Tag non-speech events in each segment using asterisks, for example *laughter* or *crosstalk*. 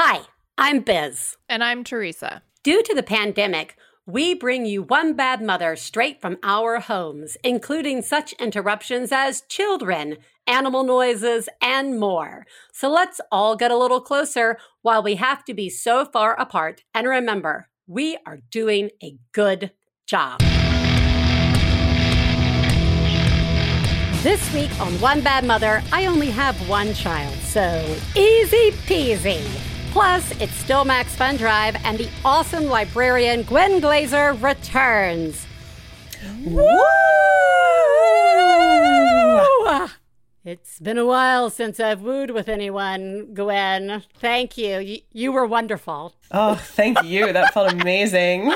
Hi, I'm Biz. And I'm Theresa. Due to the pandemic, we bring you One Bad Mother straight from our homes, including such interruptions as children, animal noises, and more. So let's all get a little closer while we have to be so far apart. And remember, we are doing a good job. This week on One Bad Mother, I only have one child, so easy peasy. Plus, it's still Max Fun Drive, and the awesome librarian Gwen Glazer returns. Woo! It's been a while since I've wooed with anyone, Gwen. Thank you. You, you were wonderful. Oh, thank you. That felt amazing. *laughs*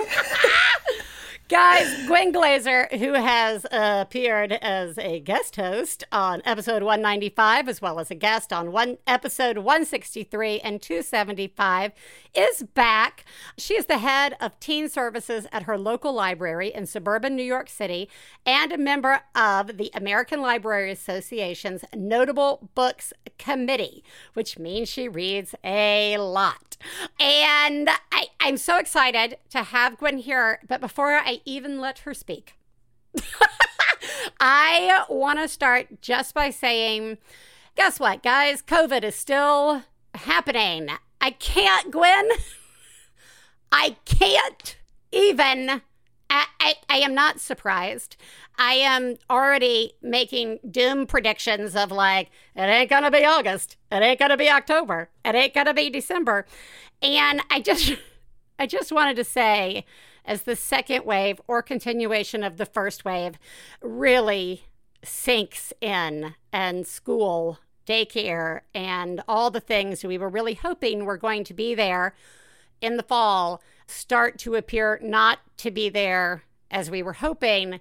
Guys, Gwen Glazer, who has uh, appeared as a guest host on episode 195, as well as a guest on one episode 163 and 275, is back. She is the head of teen services at her local library in suburban New York City and a member of the American Library Association's Notable Books Committee, which means she reads a lot. And I, I'm so excited to have Gwen here. But before I even let her speak, *laughs* I want to start just by saying, guess what, guys? COVID is still happening. I can't, Gwen. *laughs* I can't even. I, I, I, am not surprised. I am already making doom predictions of like, it ain't gonna be August. It ain't gonna be October. It ain't gonna be December. And I just, *laughs* I just wanted to say, as the second wave or continuation of the first wave really sinks in and school, daycare, and all the things we were really hoping were going to be there in the fall start to appear not to be there as we were hoping,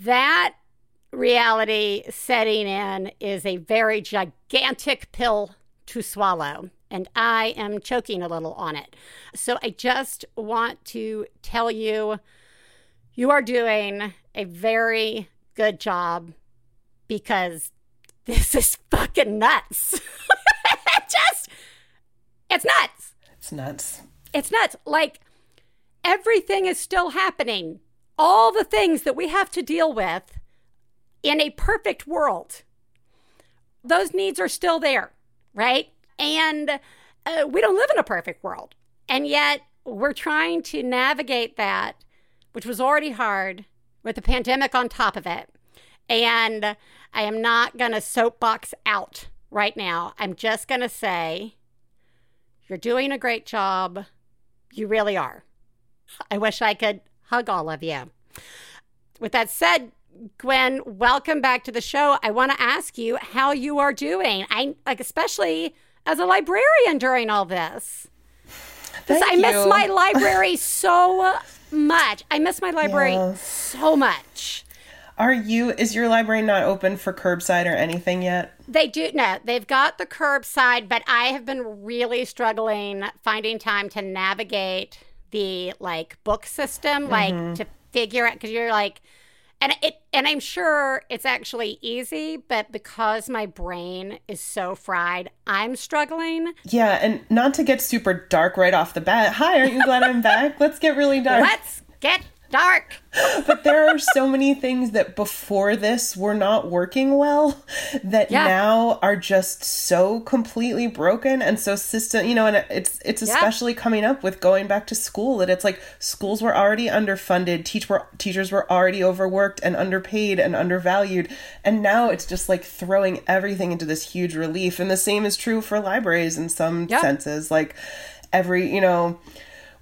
that reality setting in is a very gigantic pill to swallow. And I am choking a little on it. So I just want to tell you you are doing a very good job because this is fucking nuts. *laughs* just, it's nuts. It's nuts. It's nuts. Like, everything is still happening. All the things that we have to deal with in a perfect world, those needs are still there, right? And uh, we don't live in a perfect world. And yet we're trying to navigate that, which was already hard with the pandemic on top of it. And I am not going to soapbox out right now. I'm just going to say, you're doing a great job. You really are. I wish I could hug all of you. With that said, Gwen, welcome back to the show. I want to ask you how you are doing. I like especially as a librarian during all this. Thank I you. miss my *laughs* library so much. I miss my library so much. Are you, is your library not open for curbside or anything yet? They do no, they've got the curbside, but I have been really struggling finding time to navigate the like book system, like mm-hmm. to figure out because you're like and it and I'm sure it's actually easy, but because my brain is so fried, I'm struggling. Yeah, and not to get super dark right off the bat. Hi, aren't you glad I'm back? Let's get really dark. Let's get dark. But there are so many things that before this were not working well that Yeah. now are just so completely broken and so system, you know, and it's it's especially coming up with going back to school that it's like schools were already underfunded, teach were teachers were already overworked and underpaid and undervalued, and now it's just like throwing everything into this huge relief. And the same is true for libraries in some Yeah. senses. Like every, you know,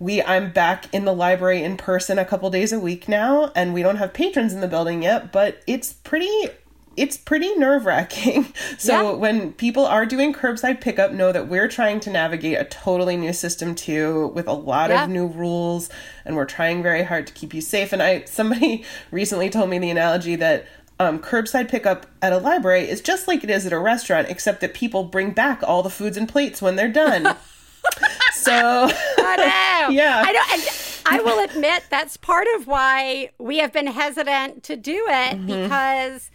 we I'm back in the library in person a couple days a week now and we don't have patrons in the building yet, but it's pretty it's pretty nerve-wracking. *laughs* So Yeah. when people are doing curbside pickup, know that we're trying to navigate a totally new system too with a lot Yeah. of new rules and we're trying very hard to keep you safe and I somebody *laughs* recently told me the analogy that um, curbside pickup at a library is just like it is at a restaurant, except that people bring back all the foods and plates when they're done. *laughs* so I know. *laughs* Yeah. I know. And I will admit that's part of why we have been hesitant to do it Mm-hmm. because,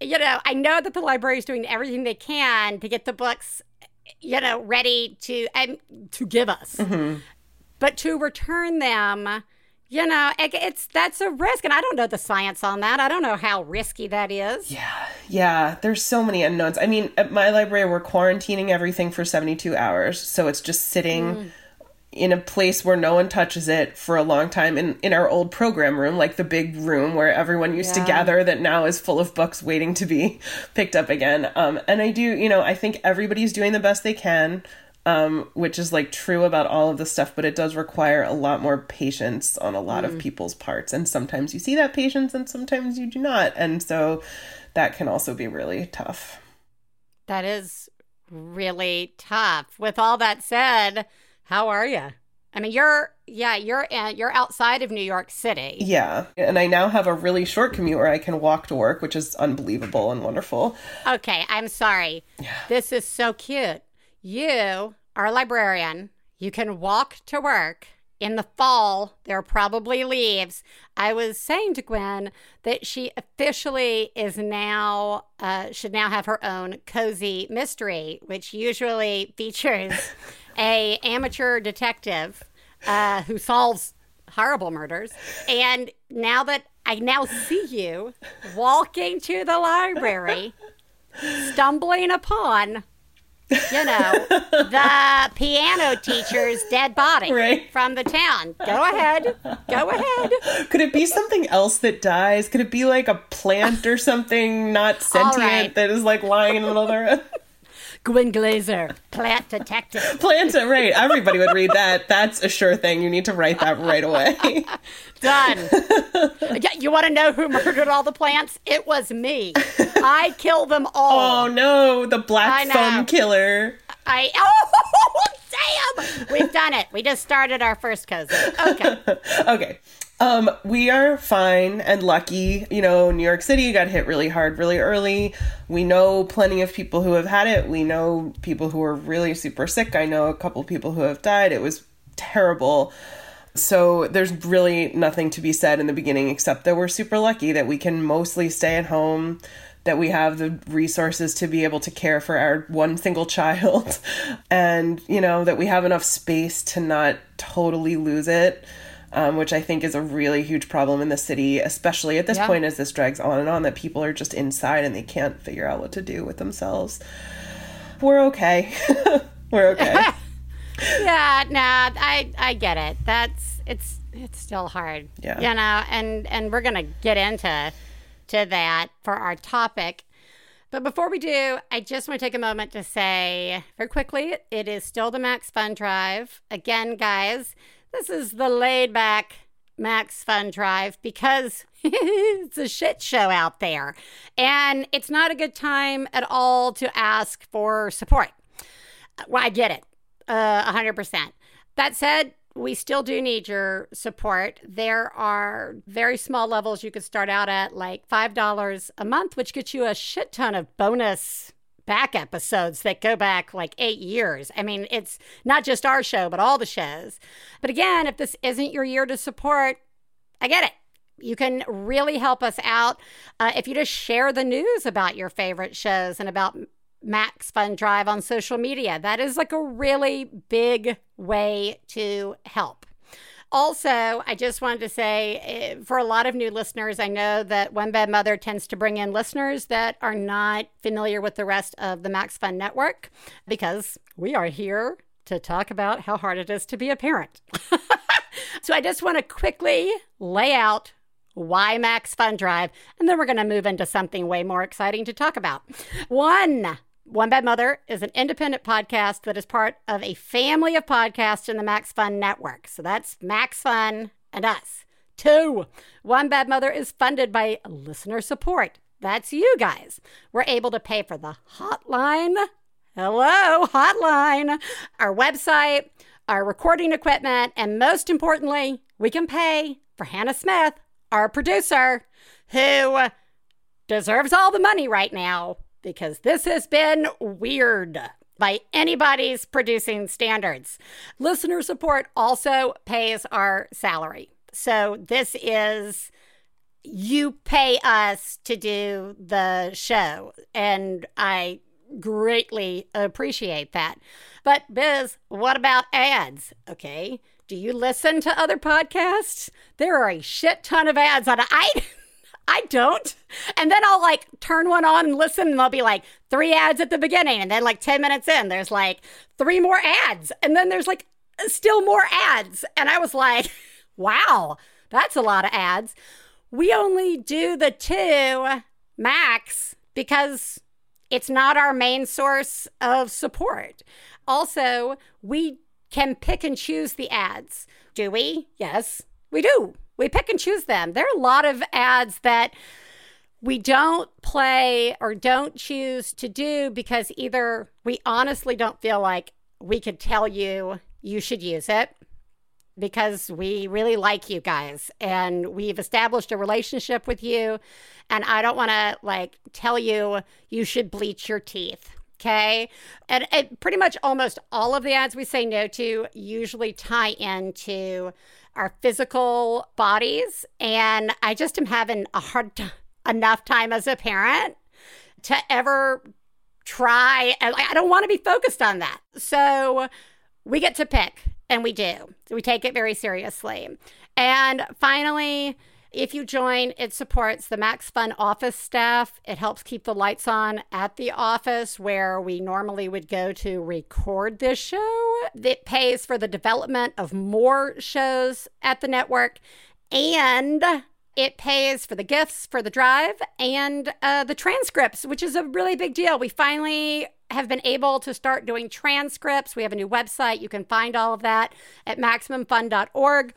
you know, I know that the library is doing everything they can to get the books you know, ready to and to give us. Mm-hmm. But to return them, you know, it's that's a risk, and I don't know the science on that. I don't know how risky that is. Yeah, yeah. There's so many unknowns. I mean, at my library, we're quarantining everything for 72 hours, so it's just sitting. Mm in a place where no one touches it for a long time in, in our old program room, like the big room where everyone used yeah. to gather that now is full of books waiting to be *laughs* picked up again. Um, and I do, you know, I think everybody's doing the best they can, um, which is like true about all of the stuff, but it does require a lot more patience on a lot mm. of people's parts. And sometimes you see that patience and sometimes you do not. And so that can also be really tough. That is really tough. With all that said, how are you? I mean, you're yeah, you're uh, you're outside of New York City. Yeah, and I now have a really short commute where I can walk to work, which is unbelievable and wonderful. Okay, I'm sorry. Yeah. This is so cute. You are a librarian. You can walk to work. In the fall, there are probably leaves. I was saying to Gwen that she officially is now uh, should now have her own cozy mystery, which usually *laughs* features a amateur detective uh, who solves horrible murders. And now that I now see you walking to the library, stumbling upon, you know, *laughs* the piano teacher's dead body right. from the town. Go ahead. Go ahead. Could it be something else that dies? Could it be like a plant or something not sentient right. that is like lying in the middle of the road? Gwen Glazer, plant detective. *laughs* Plant, right. Everybody would read that. That's a sure thing. You need to write that right away. *laughs* Done. you want to know who murdered all the plants? It was me. I killed them all. Oh, no. The black thumb killer. I. *laughs* Oh, damn. We've done it. We just started our first cousin. Okay. okay. Um, we are fine and lucky. You know, New York City got hit really hard really early. We know plenty of people who have had it. We know people who are really super sick. I know a couple people who have died. It was terrible. So there's really nothing to be said in the beginning except that we're super lucky that we can mostly stay at home, that we have the resources to be able to care for our one single *laughs* child, and, you know, that we have enough space to not totally lose it um, which I think is a really huge problem in the city, especially at this yeah. point as this drags on and on, that people are just inside and they can't figure out what to do with themselves. We're okay. *laughs* We're okay. *laughs* yeah, no, I I get it. That's it's it's still hard. Yeah. You know, and and we're gonna get into to that for our topic. But before we do, I just want to take a moment to say very quickly it is still the Max Fun Drive. Again, guys, this is the laid back Max Fun Drive because *laughs* it's a shit show out there. And it's not a good time at all to ask for support. Well, I get it, uh, 100%. That said, we still do need your support. There are very small levels you could start out at, like $5 a month, which gets you a shit ton of bonus back episodes that go back like eight years. I mean, it's not just our show, but all the shows. But again, if this isn't your year to support, I get it. You can really help us out uh, if you just share the news about your favorite shows and about Max Fun Drive on social media. That is like a really big way to help. Also, I just wanted to say eh, for a lot of new listeners, I know that One Bad Mother tends to bring in listeners that are not familiar with the rest of the Max Fun Network because we are here to talk about how hard it is to be a parent. *laughs* so I just want to quickly lay out why Max Fun Drive, and then we're going to move into something way more exciting to talk about. One, one Bad Mother is an independent podcast that is part of a family of podcasts in the Max Fun network. So that's Max Fun and us. Two, One Bad Mother is funded by listener support. That's you guys. We're able to pay for the hotline. Hello, hotline. Our website, our recording equipment, and most importantly, we can pay for Hannah Smith, our producer, who deserves all the money right now because this has been weird by anybody's producing standards. Listener support also pays our salary. So this is you pay us to do the show and I greatly appreciate that. But Biz, what about ads? Okay. Do you listen to other podcasts? There are a shit ton of ads on I *laughs* I don't. And then I'll like turn one on and listen, and there'll be like three ads at the beginning. And then, like 10 minutes in, there's like three more ads. And then there's like uh, still more ads. And I was like, *laughs* wow, that's a lot of ads. We only do the two max because it's not our main source of support. Also, we can pick and choose the ads. Do we? Yes, we do. We pick and choose them. There are a lot of ads that we don't play or don't choose to do because either we honestly don't feel like we could tell you you should use it because we really like you guys and we've established a relationship with you and I don't want to like tell you you should bleach your teeth. Okay. And it, pretty much almost all of the ads we say no to usually tie into our physical bodies. And I just am having a hard t- enough time as a parent to ever try. I don't want to be focused on that. So we get to pick, and we do. We take it very seriously. And finally, if you join, it supports the Max Fun office staff. It helps keep the lights on at the office where we normally would go to record this show. It pays for the development of more shows at the network. And it pays for the gifts for the drive and uh, the transcripts, which is a really big deal. We finally have been able to start doing transcripts. We have a new website. You can find all of that at MaximumFun.org.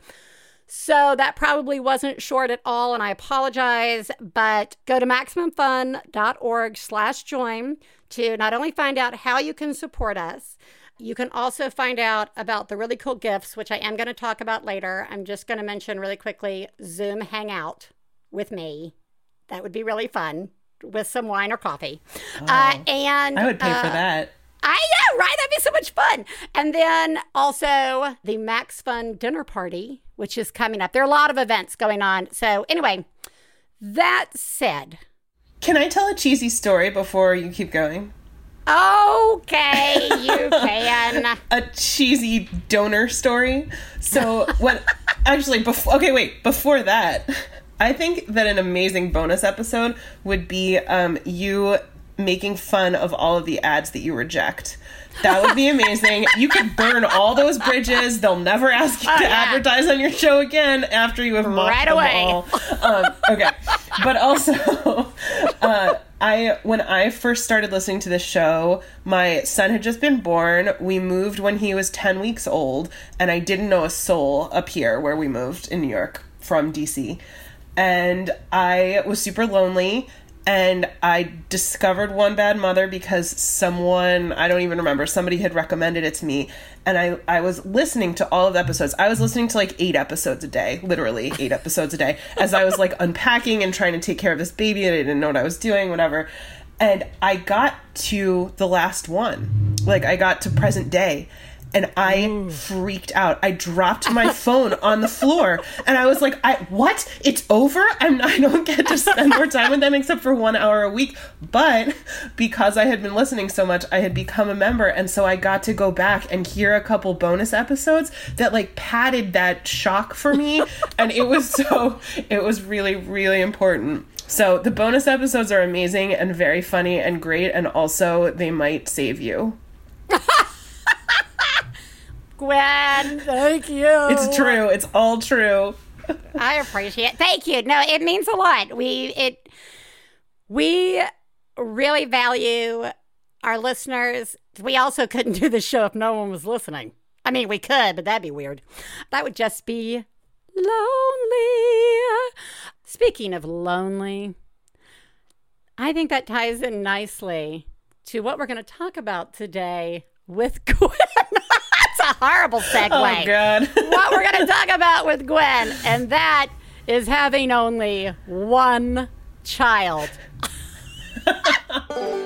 So that probably wasn't short at all, and I apologize. But go to MaximumFun.org slash join to not only find out how you can support us, you can also find out about the really cool gifts, which I am going to talk about later. I'm just going to mention really quickly Zoom Hangout with me. That would be really fun with some wine or coffee. Oh, uh, and I would pay uh, for that. I yeah, right. That'd be so much fun. And then also the Max Fun dinner party, which is coming up. There are a lot of events going on. So anyway, that said, can I tell a cheesy story before you keep going? Okay, you *laughs* can. a cheesy donor story. So what? actually, before okay, wait. Before that, I think that an amazing bonus episode would be um, you making fun of all of the ads that you reject. That would be amazing. you could burn all those bridges. They'll never ask you oh, to yeah. advertise on your show again after you have mocked right them away. all. Um, okay, but also, *laughs* uh, I when I first started listening to the show, my son had just been born. We moved when he was ten weeks old, and I didn't know a soul up here where we moved in New York from DC, and I was super lonely and I discovered One Bad Mother because someone, I don't even remember, somebody had recommended it to me. And I, I was listening to all of the episodes. I was listening to like eight episodes a day, literally eight episodes a day, *laughs* as I was like unpacking and trying to take care of this baby and I didn't know what I was doing, whatever. And I got to the last one. Like I got to present day and I Ooh. freaked out. I dropped my *laughs* phone on the floor and I was like, I what? It's over? I'm I don't get to spend more time with them except for 1 hour a week. But because I had been listening so much, I had become a member and so I got to go back and hear a couple bonus episodes that like padded that shock for me *laughs* and it was so it was really really important. So the bonus episodes are amazing and very funny and great and also they might save you. *laughs* Gwen, thank you. It's true. It's all true. I appreciate it. Thank you. No, it means a lot. We it we really value our listeners. We also couldn't do the show if no one was listening. I mean, we could, but that'd be weird. That would just be lonely. Speaking of lonely, I think that ties in nicely to what we're going to talk about today with *laughs* Gwen a horrible segue. Oh, God. *laughs* what we're going to talk about with Gwen, and that is having only one child. *laughs*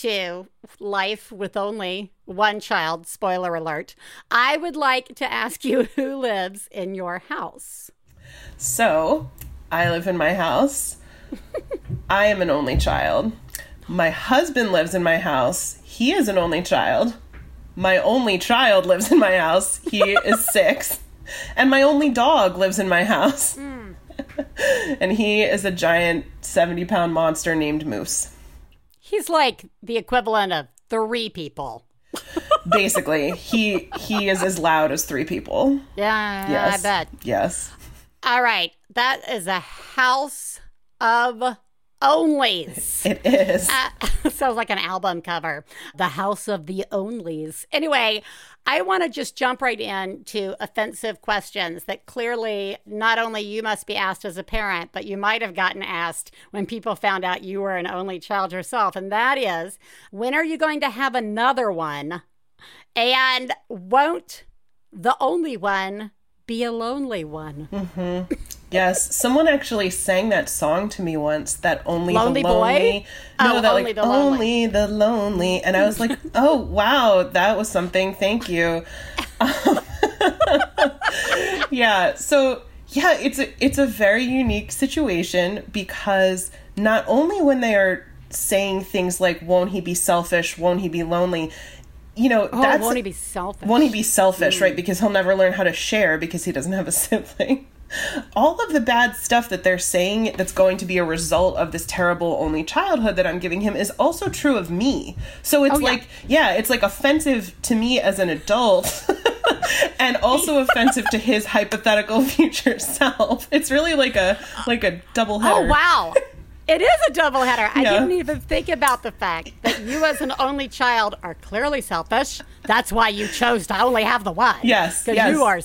to life with only one child, spoiler alert, I would like to ask you *laughs* who lives in your house. So, I live in my house. *laughs* I am an only child. My husband lives in my house. He is an only child. My only child lives in my house. He is *laughs* six. And my only dog lives in my house. Mm. and he is a giant 70 pound monster named Moose. He's like the equivalent of three people. *laughs* Basically, he he is as loud as three people. Yeah, yes. I bet. Yes. All right, that is a house of Onlys. *laughs* It is. Uh, *laughs* sounds like an album cover. The House of the Onlys. Anyway, I want to just jump right in to offensive questions that clearly not only you must be asked as a parent, but you might have gotten asked when people found out you were an only child yourself. And that is when are you going to have another one? And won't the only one be a lonely one? Mm-hmm. Yes, someone actually sang that song to me once. That only lonely the lonely. Boy? No, oh, that only like the only the lonely, and I was like, *laughs* oh wow, that was something. Thank you. *laughs* yeah. So yeah, it's a it's a very unique situation because not only when they are saying things like "Won't he be selfish? Won't he be lonely?" you know, oh, that's won't he be selfish? Won't he be selfish, mm. right? Because he'll never learn how to share because he doesn't have a *laughs* sibling all of the bad stuff that they're saying that's going to be a result of this terrible only childhood that I'm giving him is also true of me. So it's oh, yeah. like, yeah, it's like offensive to me as an adult. *laughs* and also *laughs* offensive to his hypothetical future self. It's really like a like a double header. Oh wow. *laughs* It is a double header. I yeah. didn't even think about the fact that you as an only child are clearly selfish. That's why you chose to only have the one. Yes. Because yes. you are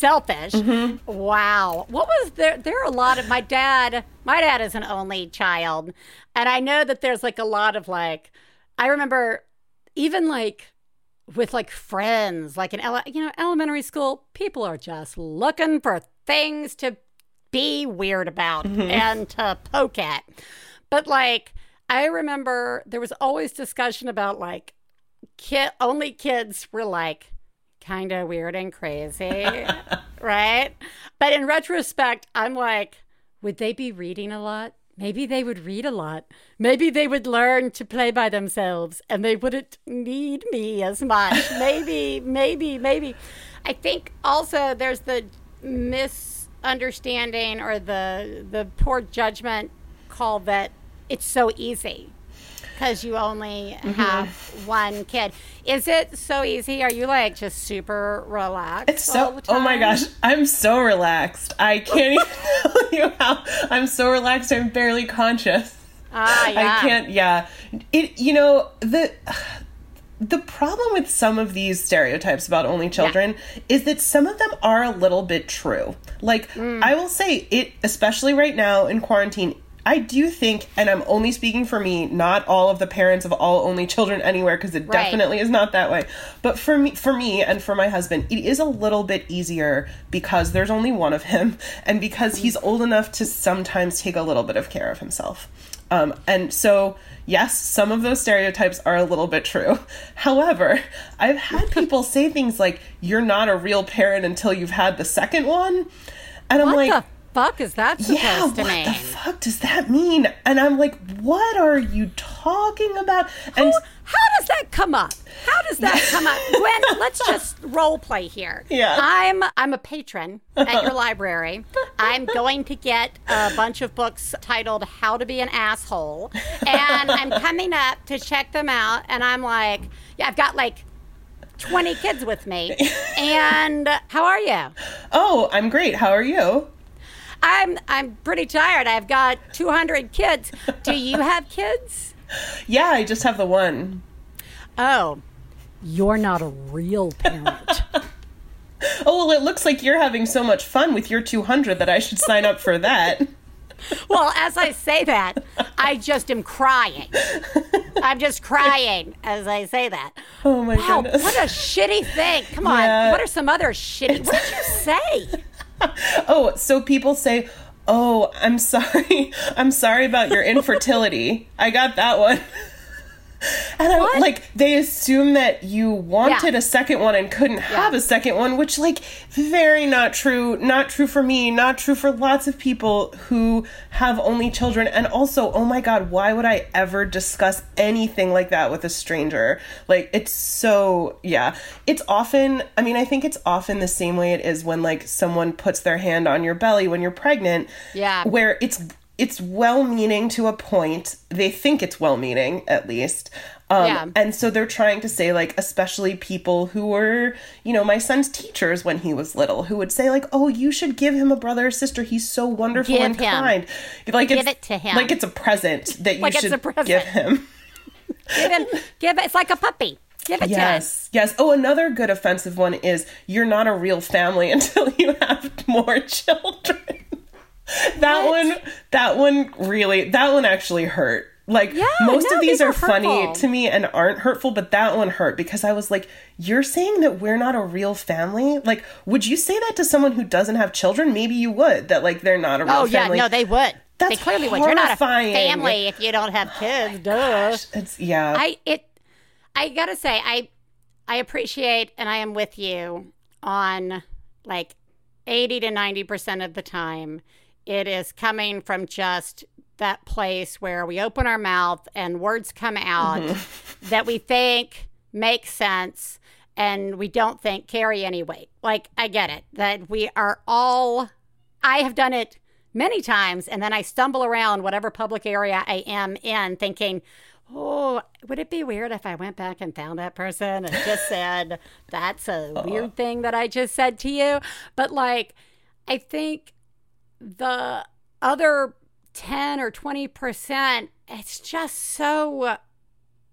selfish. Mm-hmm. Wow. What was there? There are a lot of my dad. My dad is an only child, and I know that there's like a lot of like. I remember even like with like friends, like in ele- you know elementary school, people are just looking for things to be weird about mm-hmm. and to poke at. But like I remember there was always discussion about like kid only kids were like kind of weird and crazy, *laughs* right? But in retrospect, I'm like, would they be reading a lot? Maybe they would read a lot. Maybe they would learn to play by themselves and they wouldn't need me as much. *laughs* maybe, maybe, maybe. I think also there's the misunderstanding or the the poor judgment call that it's so easy because you only mm-hmm. have one kid. Is it so easy? Are you like just super relaxed? It's so. Oh my gosh, I'm so relaxed. I can't even *laughs* tell you how. I'm so relaxed. I'm barely conscious. Ah, yeah. I can't. Yeah. It. You know the. The problem with some of these stereotypes about only children yeah. is that some of them are a little bit true. Like, mm. I will say it, especially right now in quarantine, I do think, and I'm only speaking for me, not all of the parents of all only children anywhere, because it right. definitely is not that way. But for me, for me, and for my husband, it is a little bit easier because there's only one of him, *laughs* and because he's old enough to sometimes take a little bit of care of himself. Um, and so, yes, some of those stereotypes are a little bit true. *laughs* However, I've had *laughs* people say things like, "You're not a real parent until you've had the second one," and I'm what like fuck is that supposed yeah, to mean? What the fuck does that mean? And I'm like, what are you talking about? And Who, how does that come up? How does that come up? *laughs* Gwen, let's just role play here. Yeah. I'm I'm a patron at your library. I'm going to get a bunch of books titled How to Be an Asshole. And I'm coming up to check them out and I'm like, yeah, I've got like 20 kids with me. *laughs* And how are you? Oh, I'm great. How are you? I'm I'm pretty tired. I've got 200 kids. Do you *laughs* have kids? Yeah, I just have the one. Oh. you're not a real parent. *laughs* oh, well, it looks like you're having so much fun with your 200 that I should sign up for that. *laughs* well, as I say that, I just am crying. I'm just crying as I say that. Oh my wow, goodness. What a shitty thing. Come on. Yeah. What are some other shitty What did you say? *laughs* Oh, so people say, "Oh, I'm sorry. *laughs* I'm sorry about your infertility." I got that one. *laughs* And I like they assume that you wanted Yeah. a second one and couldn't have a second one, which like very not true. Not true for me, not true for lots of people who have only children. And also, oh my god, why would I ever discuss anything like that with a stranger? Like it's so yeah. It's often I mean, I think it's often the same way it is when like someone puts their hand on your belly when you're pregnant. Yeah. Where it's it's well meaning to a point. They think it's well meaning, at least. Um, Yeah. And so they're trying to say, like, especially people who were, you know, my son's teachers when he was little, who would say, like, oh, you should give him a brother or sister. He's so wonderful Give and him. kind. Like, Give it's, it to him. Like it's a present *laughs* that you Like it's should a present. give him. Give him give it it's like a puppy. Give it to him. Yes. Yes. Oh, another good offensive one is you're not a real family *laughs* until you have more *laughs* children. *laughs* that What? one that one really that one actually hurt. Like Yeah, most no, of these, these are, are funny to me and aren't hurtful, but that one hurt because I was like, you're saying that we're not a real family? Like, would you say that to someone who doesn't have children? Maybe you would, that like they're not a real Oh yeah, family. no, they would. they That's clearly would. You're not a horrifying. family if you don't have oh kids. Duh. it's yeah. I it I gotta say, I I appreciate and I am with you on like eighty to ninety percent of the time it is coming from just that place where we open our mouth and words come out mm-hmm. *laughs* that we think make sense and we don't think carry any weight. Like I get it that we are all I have done it many times and then I stumble around whatever public area I am in thinking, "Oh, would it be weird if I went back and found that person and just *laughs* said that's a weird thing that I just said to you?" But like I think the other 10 or 20% it's just so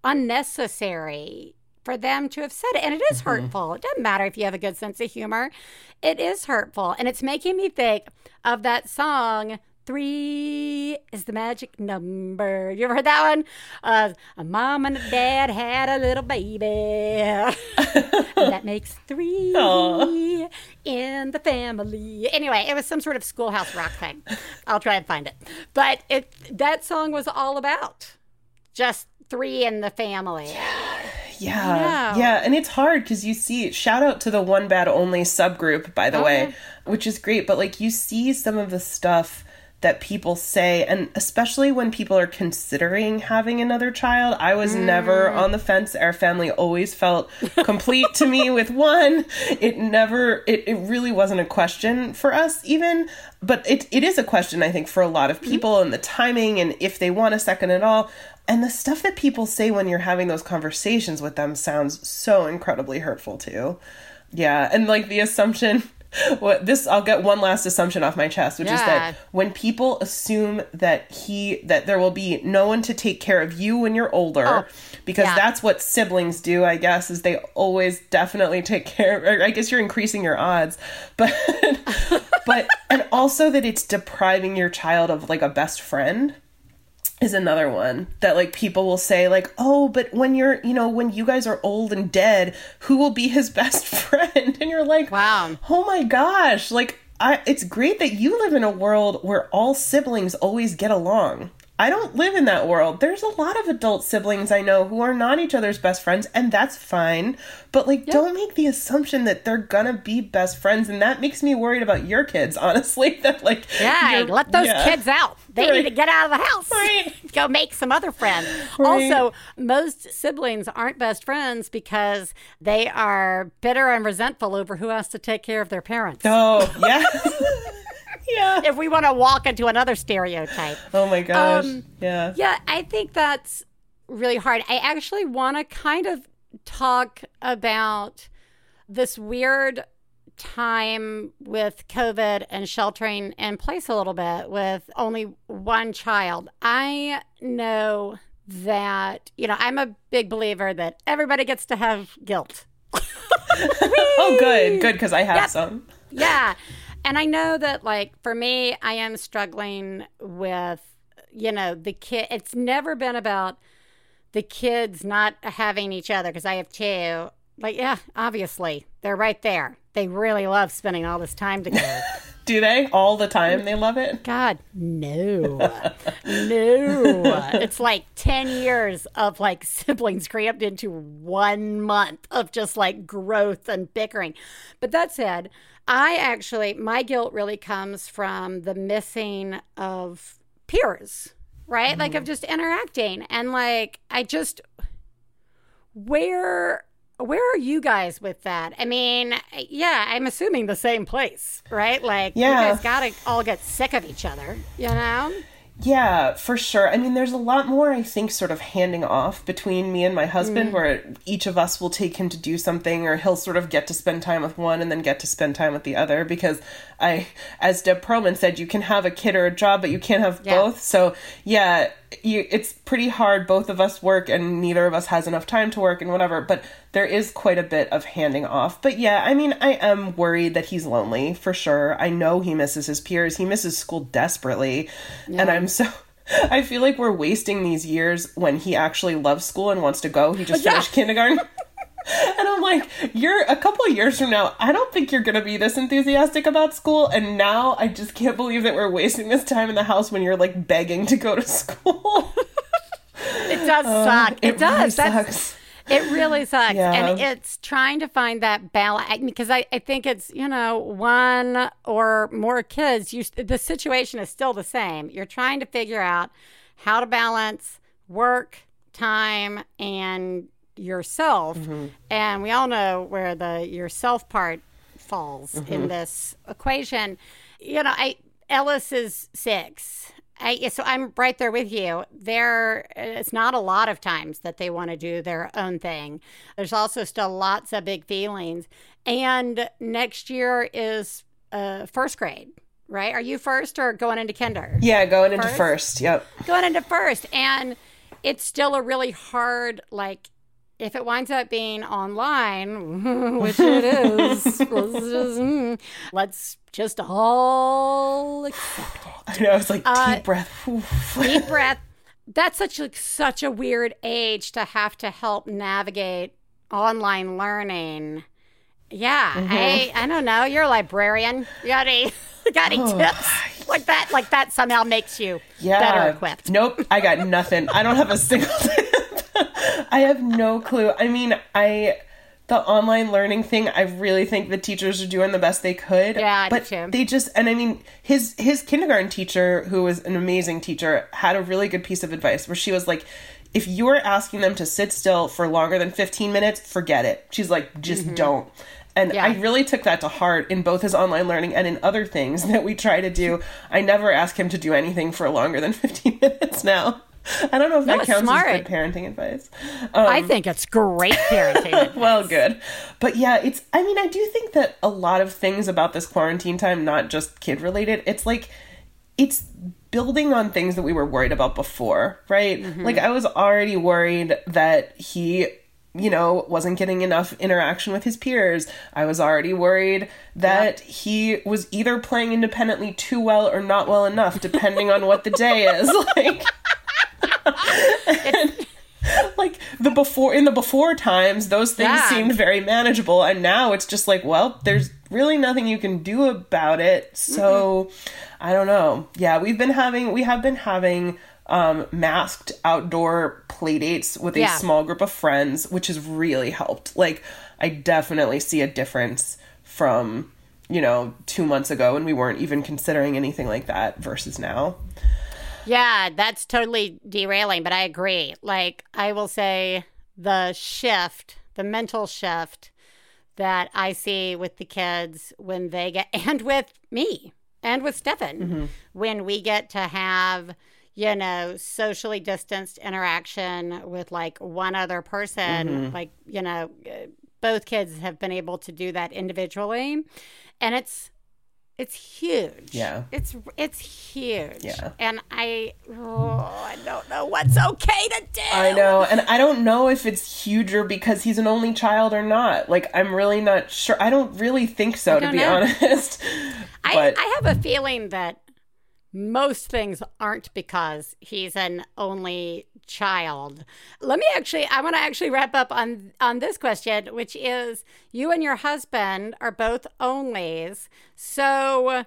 unnecessary for them to have said it. And it is mm-hmm. hurtful. It doesn't matter if you have a good sense of humor. It is hurtful. And it's making me think of that song Three is the magic number. You ever heard that one? Uh, a mom and a dad had a little baby. that makes three *laughs* Aw. in the family. Anyway, it was some sort of schoolhouse rock thing. I'll try and find it. But it that song was all about just three in the family. *gasps* Yeah. know. Yeah. And it's hard because you see, shout out to the one bad only subgroup, by the way, which is great. But like you see some of the stuff that people say, and especially when people are considering having another child. I was never mm. on the fence. Our family always felt complete to me with one. It never, it, it really wasn't a question for us, even. But it, it is a question, I think, for a lot of mm-hmm. people and the timing and if they want a second at all. And the stuff that people say when you're having those conversations with them sounds so incredibly hurtful too. Yeah, and like the assumption *laughs* what this I'll get one last assumption off my chest, which is that when people assume that he that there will be no one to take care of you when you're older Oh, because yeah. that's what siblings do, I guess, is they always definitely take care or I guess you're increasing your odds. *laughs* But but and also that it's depriving your child of like a best friend is another one that like people will say like oh but when you're you know when you guys are old and dead who will be his *laughs* best friend and you're like Wow. oh my gosh like I, it's great that you live in a world where all siblings always get along i don't live in that world there's a lot of adult siblings i know who are not each other's best friends and that's fine but like don't make the assumption that they're gonna be best friends and that makes me worried about your kids *laughs* honestly that like Yeah, let those yeah. kids out. They Right. need to get out of the house. Right. *laughs* Go make some other friends. Right. Also, most siblings aren't best friends because they are bitter and resentful over who has to take care of their parents. Oh, *laughs* yeah. Yeah. If we want to walk into another stereotype. Oh my gosh. Um, yeah. Yeah, I think that's really hard. I actually want to kind of talk about this weird time with COVID and sheltering in place a little bit with only one child. I know that, you know, I'm a big believer that everybody gets to have guilt. *laughs* oh, good, good, because I have yep. some. Yeah. And I know that, like, for me, I am struggling with, you know, the kid. It's never been about the kids not having each other because I have two. Like, yeah, obviously, they're right there. They really love spending all this time together. *laughs* Do they all the time? They love it. God, no, *laughs* no. It's like ten years of like siblings crammed into one month of just like growth and bickering. But that said, I actually my guilt really comes from the missing of peers, right? Mm-hmm. Like of just interacting and like I just where where are you guys with that? I mean, yeah, I'm assuming the same place, right? Like, yeah. you guys gotta all get sick of each other, you know? Yeah, for sure. I mean, there's a lot more, I think, sort of handing off between me and my husband, mm. where each of us will take him to do something, or he'll sort of get to spend time with one and then get to spend time with the other. Because I, as Deb Perelman said, you can have a kid or a job, but you can't have yeah. both. So, yeah, you, it's pretty hard. Both of us work, and neither of us has enough time to work, and whatever. But there is quite a bit of handing off. But yeah, I mean, I am worried that he's lonely for sure. I know he misses his peers. He misses school desperately, yeah. and I'm so. *laughs* I feel like we're wasting these years when he actually loves school and wants to go. He just yeah. finished kindergarten. *laughs* and I'm like, you're a couple of years from now, I don't think you're going to be this enthusiastic about school. And now I just can't believe that we're wasting this time in the house when you're like begging to go to school. *laughs* it does uh, suck. It, it does. Really sucks. It really *laughs* sucks. Yeah. And it's trying to find that balance because I, I think it's, you know, one or more kids, you, the situation is still the same. You're trying to figure out how to balance work, time, and yourself. Mm-hmm. And we all know where the yourself part falls mm-hmm. in this equation. You know, I Ellis is six. I, so I'm right there with you. There, it's not a lot of times that they want to do their own thing. There's also still lots of big feelings. And next year is uh, first grade, right? Are you first or going into kinder? Yeah, going first? into first. Yep. Going into first, and it's still a really hard like if it winds up being online, *laughs* which it is, *laughs* let's, just, mm, let's just all accept it. I know. It's like uh, deep breath. deep *laughs* breath. That's such like such a weird age to have to help navigate online learning. Yeah, mm-hmm. I I don't know. You're a librarian. You got any got any oh. tips like that? Like that somehow makes you yeah. better equipped. Nope, I got nothing. I don't have a single. I have no clue. I mean, I the online learning thing, I really think the teachers are doing the best they could. Yeah, but they just and I mean his his kindergarten teacher, who was an amazing teacher, had a really good piece of advice where she was like, if you're asking them to sit still for longer than 15 minutes, forget it. She's like, just mm-hmm. don't. And yeah. I really took that to heart in both his online learning and in other things *laughs* that we try to do. I never ask him to do anything for longer than 15 *laughs* minutes now. I don't know if no, that counts smart. as good parenting advice. Um, I think it's great *laughs* parenting. well, good. But yeah, it's, I mean, I do think that a lot of things about this quarantine time, not just kid related, it's like, it's building on things that we were worried about before, right? Mm-hmm. Like, I was already worried that he you know, wasn't getting enough interaction with his peers. I was already worried that he was either playing independently too well or not well enough, depending on what the day is. *laughs* Like, *laughs* like the before in the before times those things yeah. seemed very manageable and now it's just like well there's really nothing you can do about it so mm-hmm. i don't know yeah we've been having we have been having um, masked outdoor play dates with a yeah. small group of friends which has really helped like i definitely see a difference from you know two months ago when we weren't even considering anything like that versus now yeah, that's totally derailing, but I agree. Like, I will say the shift, the mental shift that I see with the kids when they get, *laughs* and with me and with Stefan, mm-hmm. when we get to have, you know, socially distanced interaction with like one other person, mm-hmm. like, you know, both kids have been able to do that individually. And it's, It's huge. Yeah. It's it's huge. Yeah. And I oh, I don't know what's okay to do. I know, and I don't know if it's huger because he's an only child or not. Like, I'm really not sure. I don't really think so, to be know. honest. I, but I have a feeling that most things aren't because he's an only child. Let me actually I want to actually wrap up on on this question which is you and your husband are both onlys. So,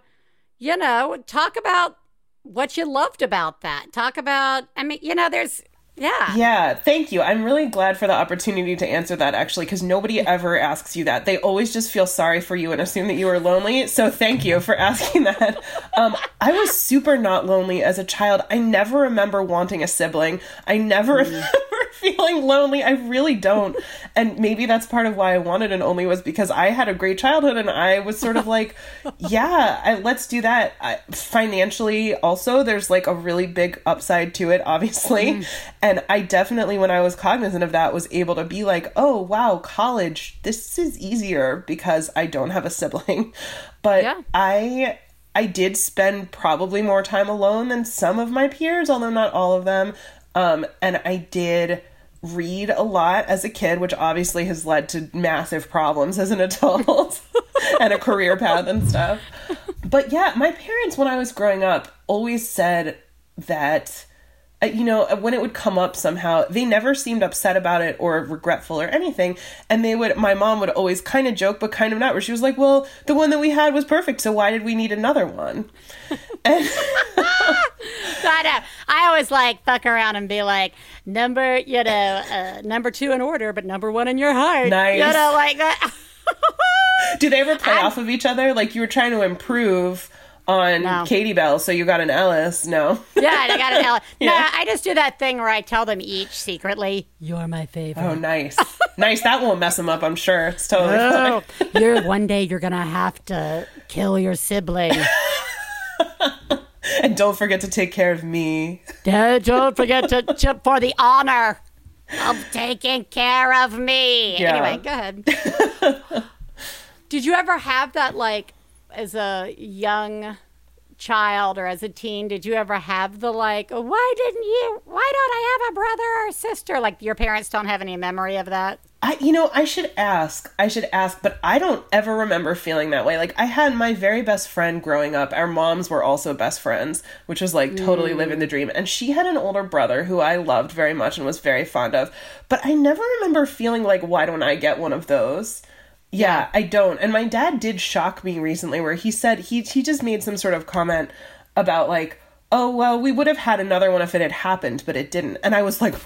you know, talk about what you loved about that. Talk about I mean, you know, there's yeah. Yeah, thank you. I'm really glad for the opportunity to answer that actually, because nobody ever asks you that. They always just feel sorry for you and assume that you are lonely. So thank you for *laughs* asking that. Um, I was super not lonely as a child. I never remember wanting a sibling. I never *laughs* remember feeling lonely. I really don't. And maybe that's part of why I wanted an only was because I had a great childhood and I was sort of like, *laughs* yeah, I, let's do that. I, financially, also, there's like a really big upside to it, obviously. And I definitely, when I was cognizant of that, was able to be like, oh, wow, college, this is easier because I don't have a *laughs* sibling. But Yeah. I. I did spend probably more time alone than some of my peers, although not all of them. Um, and I did read a lot as a kid, which obviously has led to massive problems as an adult *laughs* and a career path and stuff. *laughs* But yeah, my parents, when I was growing up, always said that, Uh, you know, uh, when it would come up somehow, they never seemed upset about it or regretful or anything. And they would, my mom would always kind of joke, but kind of not, where she was like, well, the one that we had was perfect, so why did we need another one? And I know. I always like fuck around and be like number, you know, uh, number two in order, but number one in your heart. Nice. You know, like uh, *laughs* that. Do they ever play off of each other? Like you were trying to improve on No. Katie Bell, so you got an Ellis. No. yeah, and I got an *laughs* L. No, Yeah. I just do that thing where I tell them each secretly, "You're my favorite." Oh, nice, nice. That won't mess them up. I'm sure. It's totally fine. Oh, *laughs* you're one day you're gonna have to kill your sibling. *laughs* And don't forget to take care of me. Don't forget to chip for the honor of taking care of me. Yeah. Anyway, go ahead. Did you ever have that, like, as a young child or as a teen? Did you ever have the, like, why didn't you, why don't I have a brother or sister? Like, your parents don't have any memory of that? I, you know, I should ask. I should ask, but I don't ever remember feeling that way. Like, I had my very best friend growing up. Our moms were also best friends, which was like totally living the mm. dream. And she had an older brother who I loved very much and was very fond of. But I never remember feeling like, why don't I get one of those? Yeah, I don't. And my dad did shock me recently where he said he he just made some sort of comment about like, "Oh, well, we would have had another one if it had happened, but it didn't." And I was like, *gasps*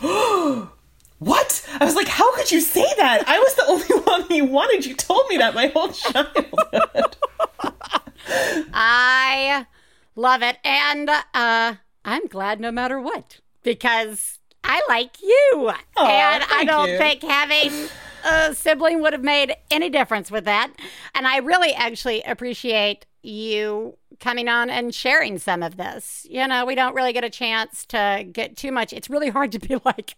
"What?" I was like, "How could you say that? I was the only *laughs* one you wanted. You told me that my whole childhood." *laughs* I love it. And uh, I'm glad no matter what because I like you. and I don't you. think having a sibling would have made any difference with that. And I really actually appreciate you coming on and sharing some of this. You know, we don't really get a chance to get too much. It's really hard to be *laughs* like,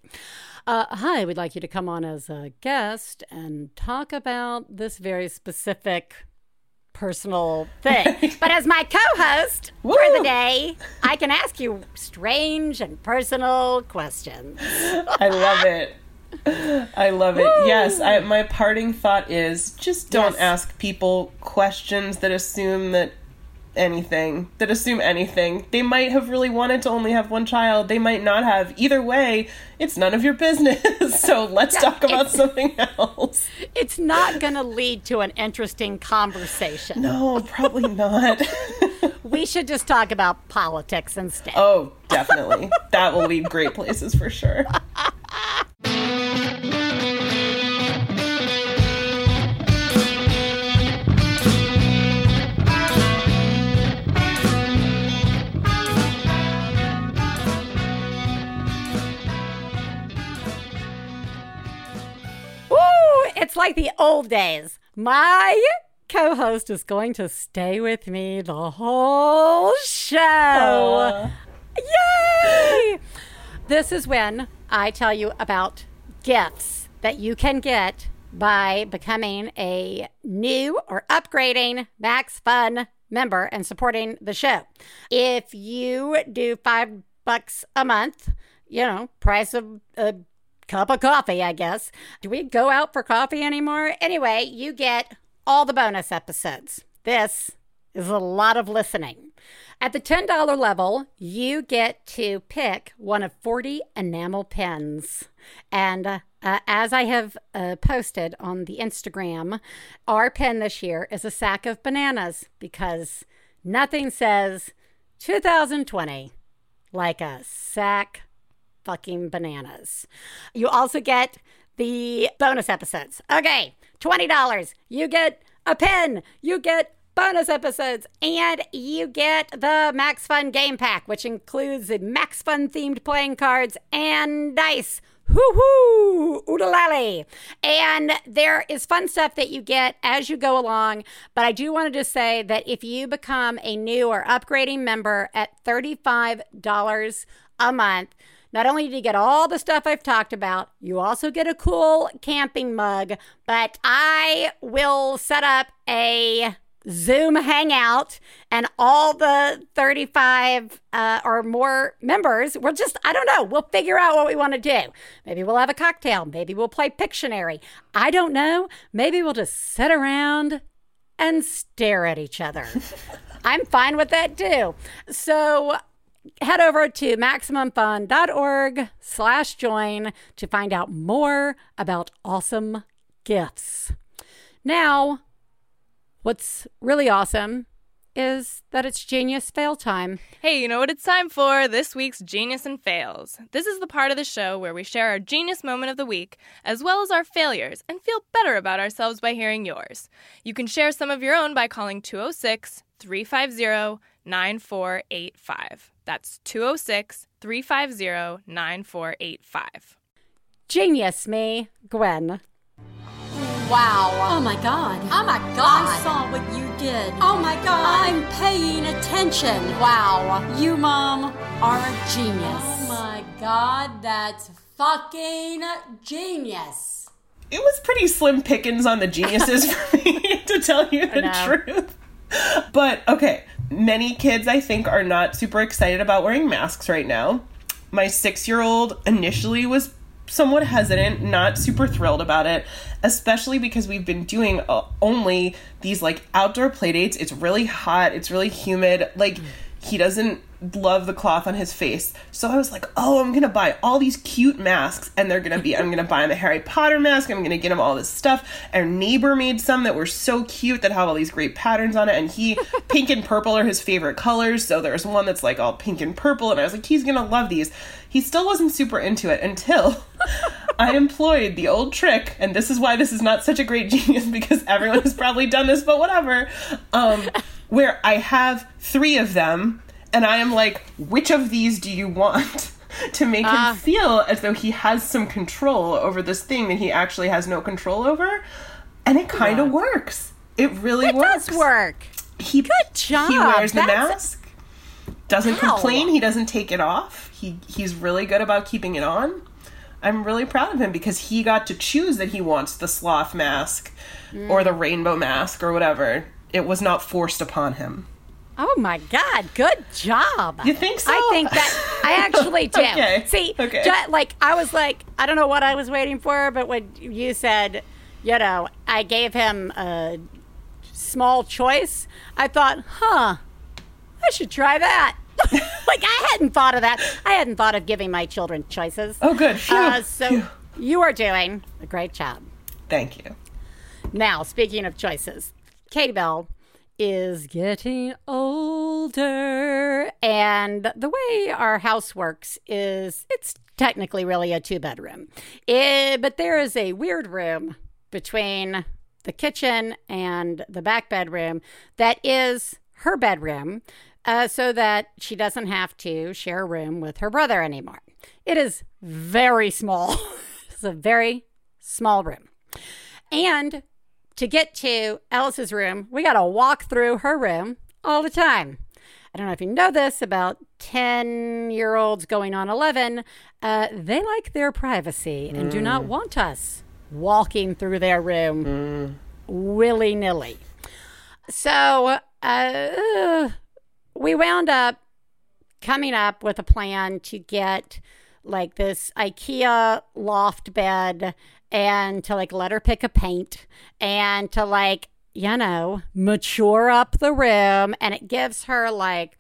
uh, hi, we'd like you to come on as a guest and talk about this very specific personal thing. *laughs* but as my co-host for the day, I can ask you strange and personal questions. I love it. *laughs* I love it. Yes, I, my parting thought is just don't Yes. ask people questions that assume that anything, that assume anything. They might have really wanted to only have one child. They might not have. Either way, it's none of your business. *laughs* so let's talk about something else. It's not going to lead to an interesting conversation. No, probably not. *laughs* We should just talk about politics instead. oh, definitely. That will lead great places for sure. Like the old days. My co host is going to stay with me the whole show. Yay! This is when I tell you about gifts that you can get by becoming a new or upgrading Max Fun member and supporting the show. If you do five bucks a month, you know, price of a cup of coffee, I guess. Do we go out for coffee anymore? Anyway, you get all the bonus episodes. This is a lot of listening. At the $10 level, you get to pick one of 40 enamel pens. And uh, as I have uh, posted on the Instagram, our pen this year is a sack of bananas because nothing says 2020 like a sack fucking bananas. You also get the bonus episodes. Okay, $20. You get a pin. You get bonus episodes, and you get the Max Fun game pack, which includes the Max Fun themed playing cards and dice. Hoo hoo! Oodalali! And there is fun stuff that you get as you go along. But I do want to just say that if you become a new or upgrading member at $35 a month, not only do you get all the stuff I've talked about, you also get a cool camping mug. But I will set up a Zoom hangout, and all the 35 uh, or more members, we'll just, I don't know, we'll figure out what we want to do. Maybe we'll have a cocktail. Maybe we'll play Pictionary. I don't know. Maybe we'll just sit around and stare at each other. *laughs* I'm fine with that too. So head over to maximumfun.org slash join to find out more about awesome gifts. Now, What's really awesome is that it's genius fail time. Hey, you know what it's time for? This week's Genius and Fails. This is the part of the show where we share our genius moment of the week, as well as our failures, and feel better about ourselves by hearing yours. You can share some of your own by calling 206 350 9485. That's 206 350 9485. Genius me, Gwen. Wow. Oh my god. Oh my god. I saw what you did. Oh my god. I'm paying attention. Wow. You, Mom, are a genius. Oh my god, that's fucking genius. It was pretty slim pickings on the geniuses *laughs* for me, *laughs* to tell you the truth. But okay, many kids I think are not super excited about wearing masks right now. My six year old initially was somewhat hesitant, not super thrilled about it, especially because we've been doing uh, only these like outdoor play dates. It's really hot, it's really humid. Like, he doesn't love the cloth on his face. So I was like, oh, I'm gonna buy all these cute masks, and they're gonna be, I'm gonna buy him a Harry Potter mask, I'm gonna get him all this stuff. Our neighbor made some that were so cute that have all these great patterns on it, and he, pink and purple are his favorite colors, so there's one that's like all pink and purple, and I was like, he's gonna love these. He still wasn't super into it until *laughs* I employed the old trick, and this is why this is not such a great genius *laughs* because everyone has probably done this, but whatever. Um, where I have three of them and I am like, which of these do you want? *laughs* to make him Ah. feel as though he has some control over this thing that he actually has no control over. And it kind of works. It really It works. does work. He, Good job. He wears the That's- mask. Doesn't complain. He doesn't take it off. He he's really good about keeping it on. I'm really proud of him because he got to choose that he wants the sloth mask or the rainbow mask or whatever. It was not forced upon him. Oh my God, good job. You think so? I think that I actually *laughs* do. Okay, See, okay. ju- like I was like, I don't know what I was waiting for, but when you said, you know, I gave him a small choice, I thought, huh, I should try that. *laughs* like I hadn't thought of that. I hadn't thought of giving my children choices. Oh, good. Uh, so Phew. you are doing a great job. Thank you. Now, speaking of choices, Katie Bell is getting older. And the way our house works is it's technically really a two bedroom. Eh, but there is a weird room between the kitchen and the back bedroom that is her bedroom uh, so that she doesn't have to share a room with her brother anymore. It is very small. *laughs* it's a very small room. And to get to Alice's room, we got to walk through her room all the time. I don't know if you know this about 10 year olds going on 11. Uh, they like their privacy and do not want us walking through their room willy nilly. So uh, we wound up coming up with a plan to get like this IKEA loft bed and to like let her pick a paint and to like, you know, mature up the room. And it gives her like,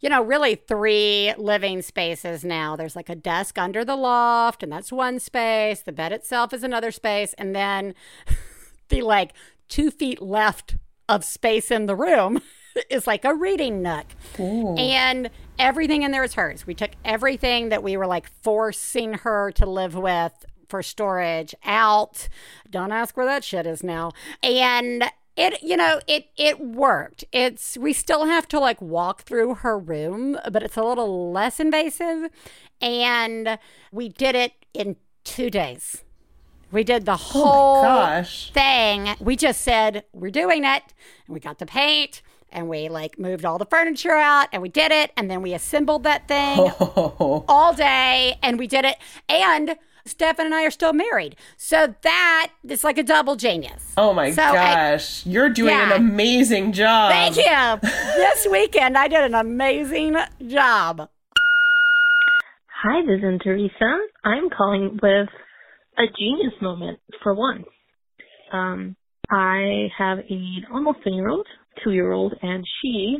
you know, really three living spaces now. There's like a desk under the loft, and that's one space. The bed itself is another space. And then *laughs* the like two feet left of space in the room *laughs* is like a reading nook. And everything in there is hers. We took everything that we were like forcing her to live with for storage out. Don't ask where that shit is now. And it you know it it worked. It's we still have to like walk through her room but it's a little less invasive. And we did it in two days. We did the oh whole gosh. thing. We just said we're doing it. And we got the paint and we like moved all the furniture out and we did it. And then we assembled that thing *laughs* Oh, all day and we did it. And Stefan and I are still married. So that is like a double genius. oh my So I- gosh. You're doing Yeah. an amazing job. Thank you. this weekend I did an amazing job. Hi, this is Teresa. I'm calling with a genius moment for once. Um, I have an almost ten year old, two year old, and she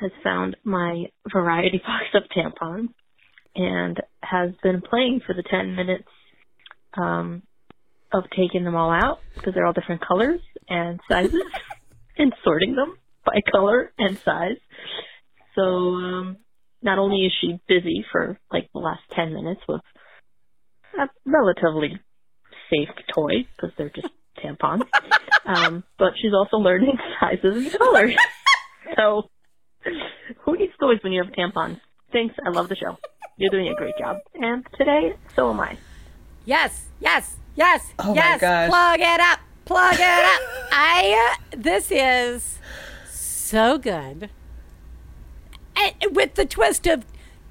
has found my variety box of tampons and has been playing for the 10 minutes um, of taking them all out because they're all different colors and *laughs* sizes and sorting them by color and size. So um, not only is she busy for like the last 10 minutes with a relatively safe toy because they're just tampons, *laughs* um, but she's also learning *laughs* sizes and colors. so who needs toys when you have tampons? Thanks. I love the show. You're doing a great job. And today, so am I. Yes, yes, yes, Oh my yes. gosh. Plug it up. Plug it up. *laughs* I uh, this is so good. And with the twist of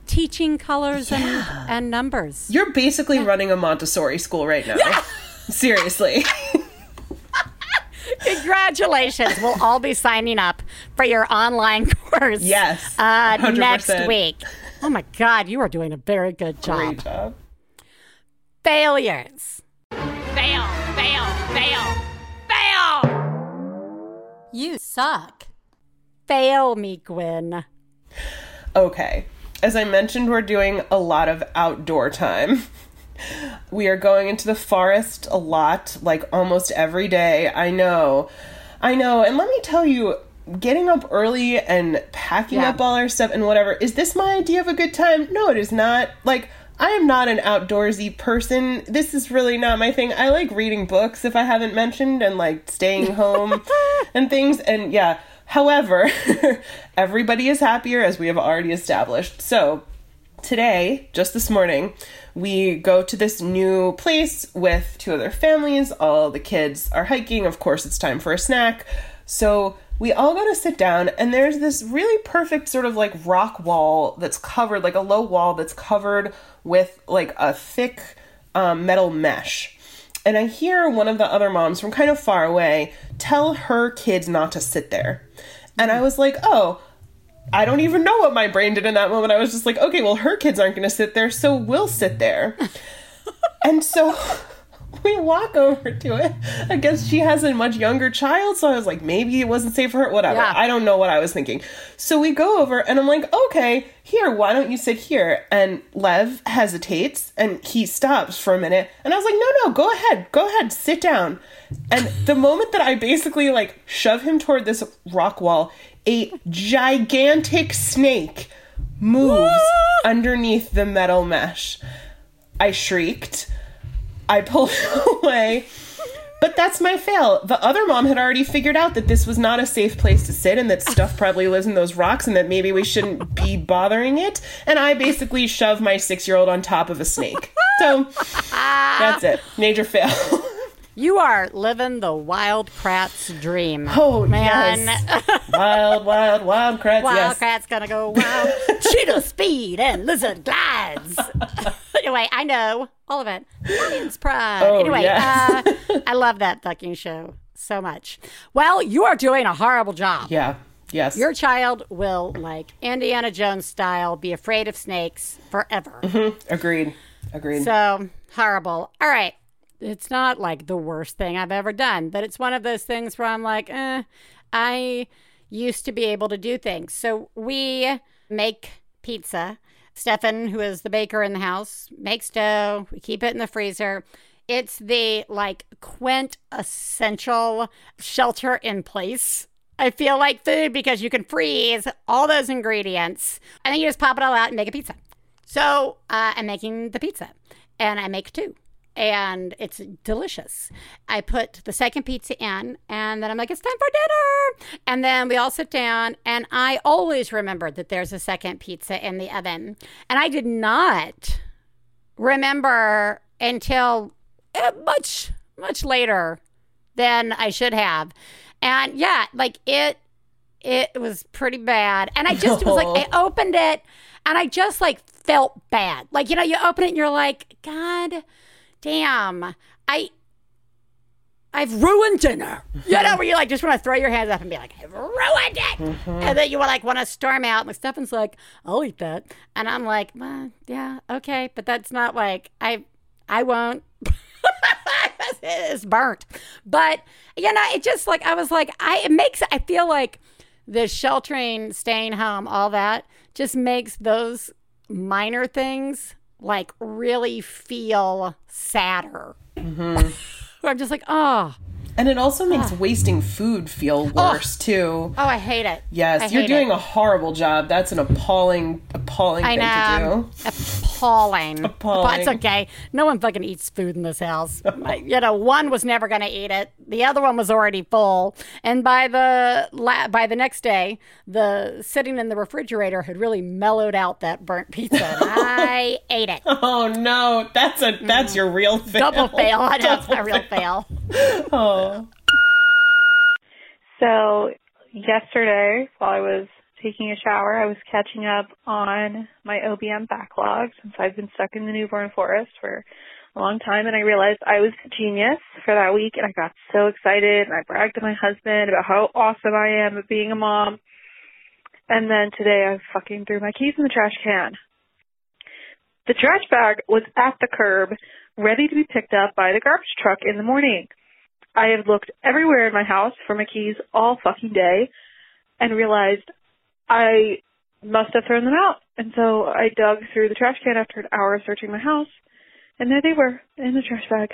teaching colors and, and numbers. You're basically running a Montessori school right now. *laughs* Seriously. *laughs* Congratulations. we'll all be signing up for your online course. Yes, Uh, 100%. next week. Oh my God, you are doing a very good job. Great job. Failures. Fail, fail, fail, fail. You suck. Fail me, Gwen. Okay. As I mentioned, we're doing a lot of outdoor time. We are going into the forest a lot, like almost every day. I know. I know. And let me tell you, getting up early and packing Yeah. up all our stuff and whatever, is this my idea of a good time? No, it is not. Like, I am not an outdoorsy person. This is really not my thing. I like reading books, if I haven't mentioned, and like staying home *laughs* and things. And yeah, however, *laughs* everybody is happier as we have already established. So, today, just this morning, we go to this new place with two other families. All the kids are hiking. Of course, it's time for a snack. So we all go to sit down, and there's this really perfect sort of like rock wall that's covered, like a low wall that's covered with like a thick um, metal mesh. And I hear one of the other moms from kind of far away tell her kids not to sit there. And I was like, oh, I don't even know what my brain did in that moment. I was just like, okay, well, her kids aren't going to sit there, so we'll sit there. *laughs* and so *laughs* we walk over to it. I guess she has a much younger child, so I was like, maybe it wasn't safe for her, whatever. Yeah. I don't know what I was thinking. So we go over, and I'm like, okay, here, why don't you sit here? And Lev hesitates, and he stops for a minute, and I was like, no, no, go ahead, go ahead, sit down. And the moment that I basically like shove him toward this rock wall, a gigantic snake moves underneath the metal mesh. I shrieked. I pulled *laughs* away. But that's my fail. The other mom had already figured out that this was not a safe place to sit and that stuff probably lives in those rocks and that maybe we shouldn't be bothering it. And I basically shoved my six year old on top of a snake. So that's it. Major fail. *laughs* You are living the Wild Kratts' dream. Oh, man. yes. wild, wild, Wild Kratts. Wild yes. gonna go wild. Cheetah speed and lizard glides. *laughs* anyway, I know all of it. Lion's *laughs* pride. Oh, anyway, uh, I love that fucking show so much. Well, you are doing a horrible job. Yeah. Yes. Your child will, like Indiana Jones style, be afraid of snakes forever. Agreed. Agreed. So horrible. All right. It's not like the worst thing I've ever done, but it's one of those things where I'm like, eh, I used to be able to do things. So we make pizza. Stefan, who is the baker in the house, makes dough. We keep it in the freezer. It's the like quintessential shelter in place. I feel like food because you can freeze all those ingredients and then you just pop it all out and make a pizza. So uh, I'm making the pizza and I make two and it's delicious. I put the second pizza in, and then I'm like, it's time for dinner. And then we all sit down, and I always remember that there's a second pizza in the oven. And I did not remember until uh, much, much later than I should have. And yeah, like it, it was pretty bad. And I just was like, I *laughs* opened it, and I just like felt bad. Like, you know, you open it and you're like, God damn, I I've ruined dinner. You know, where you like just want to throw your hands up and be like, I've ruined it. Mm-hmm. And then you like want to storm out. And Stefan's like, I'll eat that. And I'm like, well, yeah, okay. But that's not like I I won't. *laughs* it's burnt. But you know, it just like I was like, I it makes I feel like the sheltering, staying home, all that just makes those minor things like really feel sadder. Mm-hmm. *laughs* I'm just like, oh, and it also makes wasting food feel worse too. oh, I hate it. Yes, I you're doing it. a horrible job. That's an appalling, appalling I thing know. to do. Appalling. Appalling. But it's okay. No one fucking eats food in this house. *laughs* You know, one was never going to eat it. The other one was already full. And by the la- by the next day, the sitting in the refrigerator had really mellowed out that burnt pizza. *laughs* I ate it. Oh no, that's a that's mm. your real fail. Double fail. I know it's a real fail. Oh. So yesterday, while I was taking a shower, I was catching up on my OBM backlog since I've been stuck in the newborn forest for a long time, and I realized I was a genius for that week, and I got so excited, and I bragged to my husband about how awesome I am at being a mom. And then today, I fucking threw my keys in the trash can. The trash bag was at the curb, ready to be picked up by the garbage truck in the morning. I have looked everywhere in my house for my keys all fucking day and realized I must have thrown them out. And so I dug through the trash can after an hour of searching my house, and there they were in the trash bag.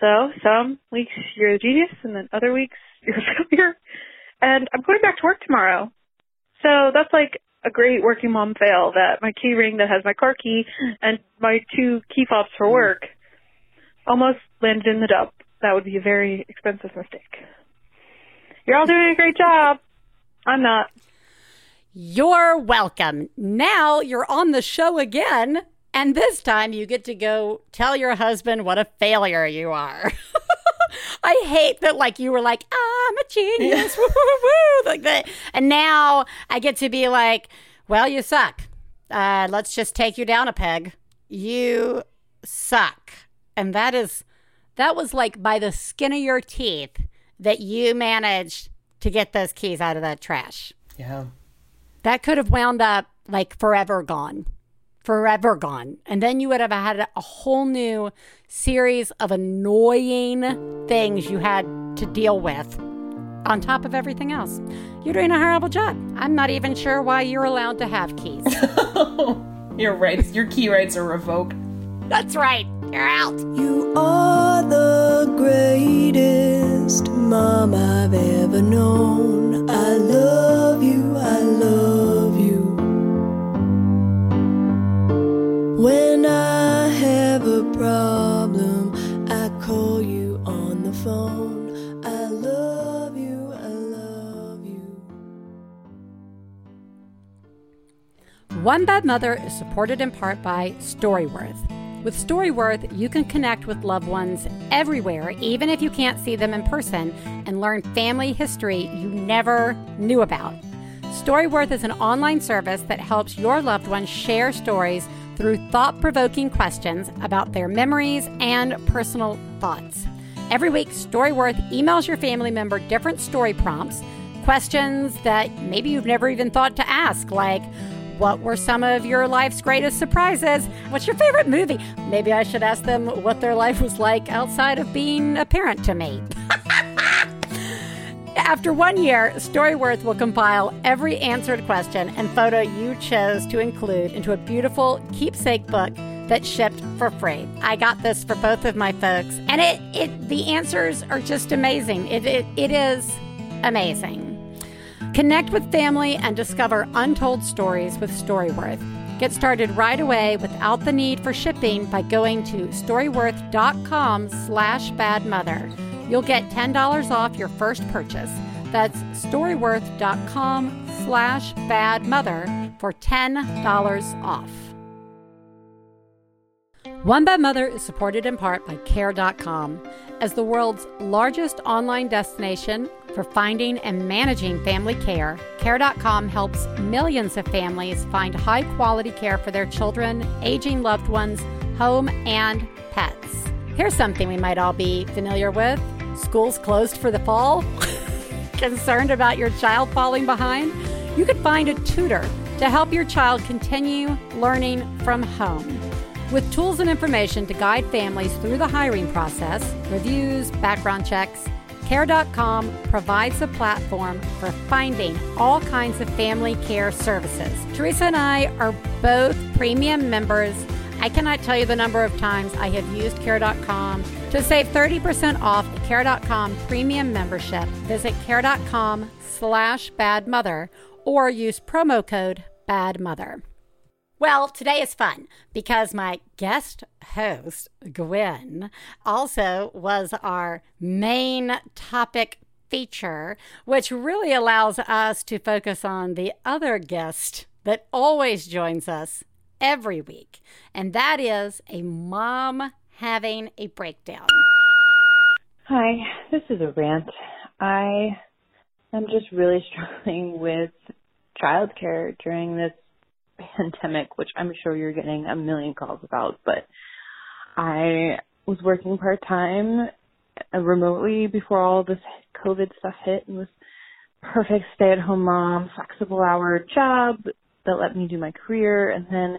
So some weeks you're a genius, and then other weeks *laughs* you're a failure. And I'm going back to work tomorrow. So that's like a great working mom fail that my key ring that has my car key and my two key fobs for work almost landed in the dump. That would be a very expensive mistake. You're all doing a great job. I'm not. You're welcome. Now you're on the show again, and this time you get to go tell your husband what a failure you are. *laughs* I hate that, like, you were like, ah, I'm a genius, woo, woo, woo, like that. And now I get to be like, well, you suck. Uh, let's just take you down a peg. You suck. And that is, that was like by the skin of your teeth that you managed to get those keys out of that trash Yeah. that could have wound up like forever gone forever gone. And then you would have had a whole new series of annoying things you had to deal with on top of everything else. You're doing a horrible job. I'm not even sure why you're allowed to have keys. *laughs* Your rights, your key rights are revoked. that's right. You're out. You are the greatest mom One Bad Mother is supported in part by Storyworth. With Storyworth, you can connect with loved ones everywhere, even if you can't see them in person, and learn family history you never knew about. Storyworth is an online service that helps your loved ones share stories through thought provoking questions about their memories and personal thoughts. Every week, Storyworth emails your family member different story prompts questions that maybe you've never even thought to ask, like, what were some of your life's greatest surprises? What's your favorite movie? Maybe I should ask them what their life was like outside of being a parent to me. *laughs* After one year, Storyworth will compile every answered question and photo you chose to include into a beautiful keepsake book that shipped for free. I got this for both of my folks, and it, it the answers are just amazing. It, it, it is amazing. Connect with family and discover untold stories with Storyworth. Get started right away without the need for shipping by going to storyworth.com slash badmother. You'll get $10 off your first purchase. That's storyworth.com slash badmother for $10 off. One Bad Mother is supported in part by Care.com. As the world's largest online destination for finding and managing family care, Care.com helps millions of families find high quality care for their children, aging loved ones, home, and pets. Here's something we might all be familiar with schools closed for the fall? *laughs* Concerned about your child falling behind? You could find a tutor to help your child continue learning from home. With tools and information to guide families through the hiring process, reviews, background checks, Care.com provides a platform for finding all kinds of family care services. Theresa and I are both premium members. I cannot tell you the number of times I have used Care.com to save 30% off a Care.com premium membership. Visit Care.com slash badmother or use promo code badmother. Well, today is fun because my guest host, Gwen, also was our main topic feature, which really allows us to focus on the other guest that always joins us every week, and that is a mom having a breakdown. Hi, this is a rant. I am just really *laughs* struggling with childcare during this pandemic, which I'm sure you're getting a million calls about, but I was working part time uh, remotely before all this COVID stuff hit and was perfect stay at home mom, flexible hour job that let me do my career and then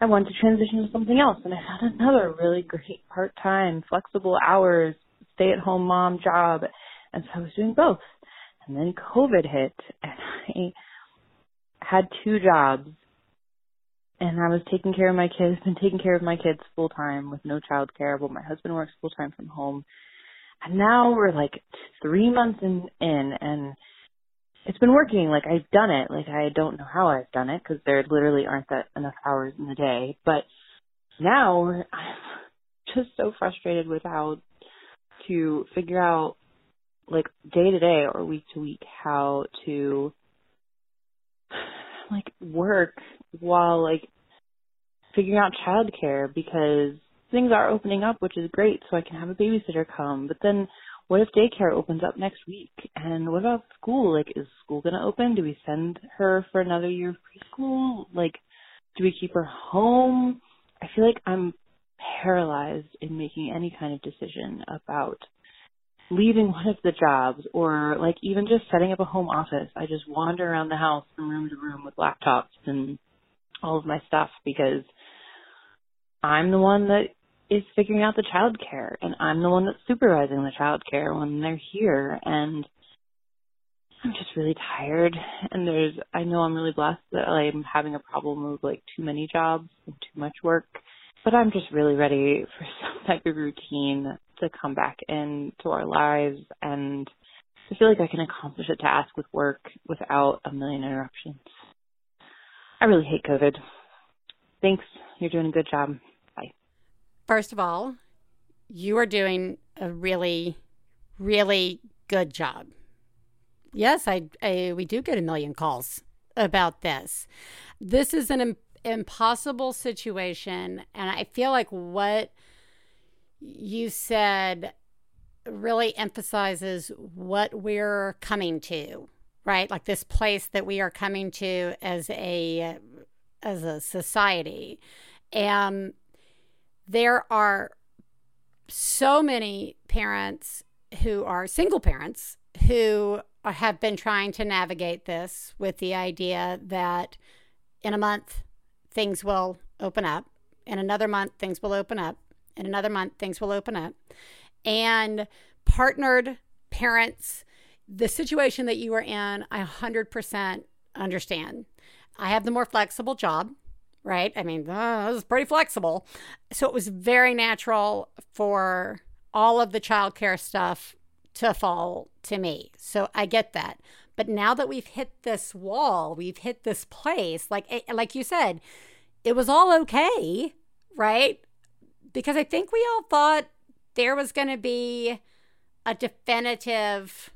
I wanted to transition to something else and I found another really great part time, flexible hours, stay at home mom job and so I was doing both. And then COVID hit and I had two jobs and I was taking care of my kids, *laughs* been taking care of my kids full time with no child care, but my husband works full time from home. And now we're like three months in, in and it's been working. Like I've done it. Like I don't know how I've done it because there literally aren't that enough hours in the day. But now *laughs* I'm just so frustrated with how to figure out like day to day or week to week how to *sighs* like work while like figuring out childcare because things are opening up, which is great, so I can have a babysitter come. But then what if daycare opens up next week? And what about school? Like, is school going to open? Do we send her for another year of preschool? Like, do we keep her home? I feel like I'm paralyzed in making any kind of decision about leaving one of the jobs or like even just setting up a home office. I just wander around the house from room to room with laptops and all of my stuff because I'm the one that is figuring out the child care and I'm the one that's supervising the child care when they're here and I'm just really tired and there's I know I'm really blessed that I'm having a problem with like too many jobs and too much work. But I'm just really ready for *laughs* some type of routine to come back into our lives and I feel like I can accomplish a task with work without a million interruptions. I really hate COVID. Thanks. You're doing a good job. Bye. First of all, you are doing a really, really good job. Yes, I, I we do get a million calls about this. This is an Im- impossible situation, and I feel like what you said really emphasizes what we're coming to, right? Like this place that we are coming to as a as a society. And there are so many parents who are single parents who have been trying to navigate this with the idea that in a month things will open up, in another month things will open up, in another month things will open up. And partnered parents, the situation that you are in, I 100% understand. I have the more flexible job, right? I mean, uh, this is pretty flexible. So it was very natural for all of the childcare stuff to fall to me. So I get that. But now that we've hit this wall, we've hit this place, like eh, like you said, it was all okay, right? Because I think we all thought there was going to be a definitive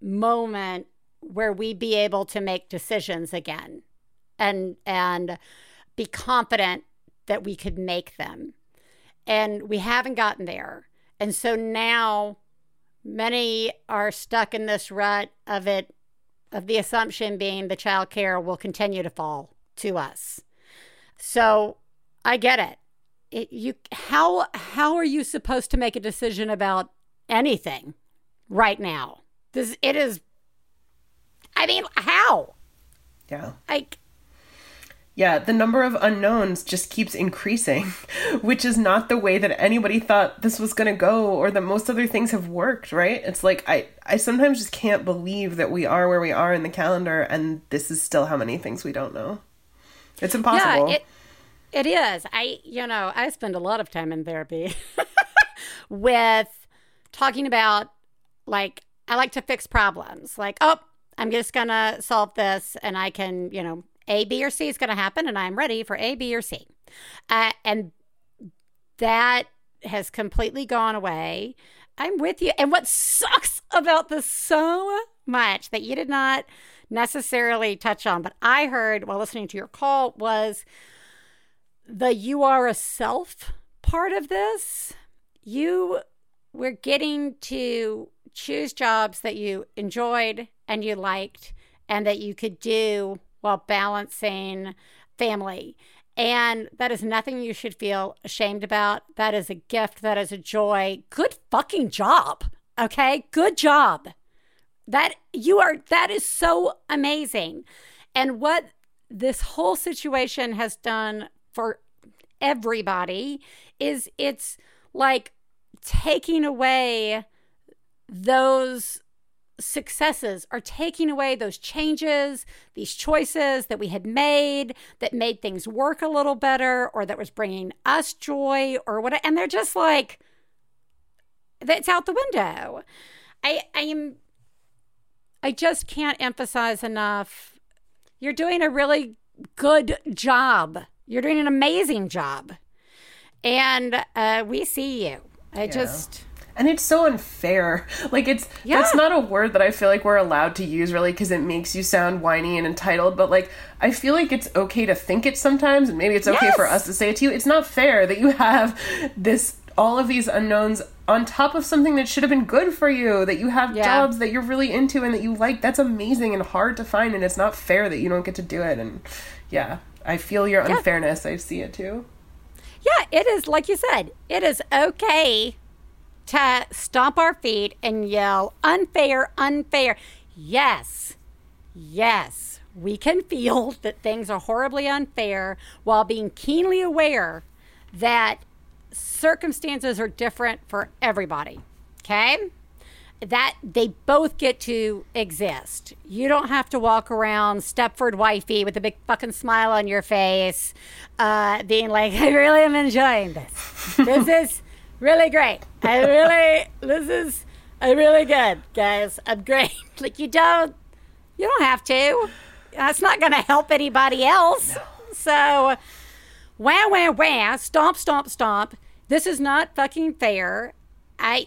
moment where we'd be able to make decisions again and and be confident that we could make them. And we haven't gotten there. And so now many are stuck in this rut of it of the assumption being the child care will continue to fall to us. So I get it. it. You how how are you supposed to make a decision about anything right now? This it is I mean, how? Yeah. Like yeah, the number of unknowns just keeps increasing, *laughs* which is not the way that anybody thought this was going to go or that most other things have worked, right? It's like I I sometimes just can't believe that we are where we are in the calendar and this is still how many things we don't know. It's impossible. Yeah, it, it is. I you know, I spend a lot of time in therapy *laughs* with talking about like I like to fix problems. Like, oh, I'm just going to solve this and I can, you know, a, B, or C is going to happen, and I'm ready for A, B, or C. Uh, and that has completely gone away. I'm with you. And what sucks about this so much that you did not necessarily touch on, but I heard while listening to your call was the you are a self part of this. You were getting to choose jobs that you enjoyed and you liked and that you could do while balancing family. And that is nothing you should feel ashamed about. That is a gift. That is a joy. Good fucking job. Okay. Good job. That you are, that is so amazing. And what this whole situation has done for everybody is it's like taking away those successes are taking away those changes, these choices that we had made that made things work a little better or that was bringing us joy or what and they're just like that's out the window. I I am I just can't emphasize enough you're doing a really good job. You're doing an amazing job. And uh, we see you. I yeah. just and it's so unfair. *laughs* Like it's yeah. that's not a word that I feel like we're allowed to use really because it makes you sound whiny and entitled. But like I feel like it's okay to think it sometimes, and maybe it's okay yes. for us to say it to you. It's not fair that you *laughs* have this all of these unknowns on top of something that should have been good for you that you have yeah. jobs that you're really into and that you like that's amazing and hard to find and it's not fair that you don't get to do it and yeah i feel your yeah. unfairness i see it too yeah it is like you said it is okay to stomp our feet and yell, unfair, unfair. Yes, yes, we can feel *laughs* that things are horribly unfair while being keenly aware that circumstances are different for everybody. Okay? That they both get to exist. You don't have to walk around Stepford wifey with a big fucking smile on your face, uh, being like, I really am enjoying this. This is really great. I really, this is a really good, guys. I'm great. *laughs* Like you don't, you don't have to. That's not going to help anybody else. No. So, wah wah wah, stomp stomp stomp. This is not fucking fair. I,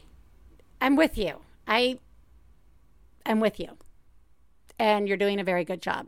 I'm with you. I, I'm with you, and you're doing a very good job.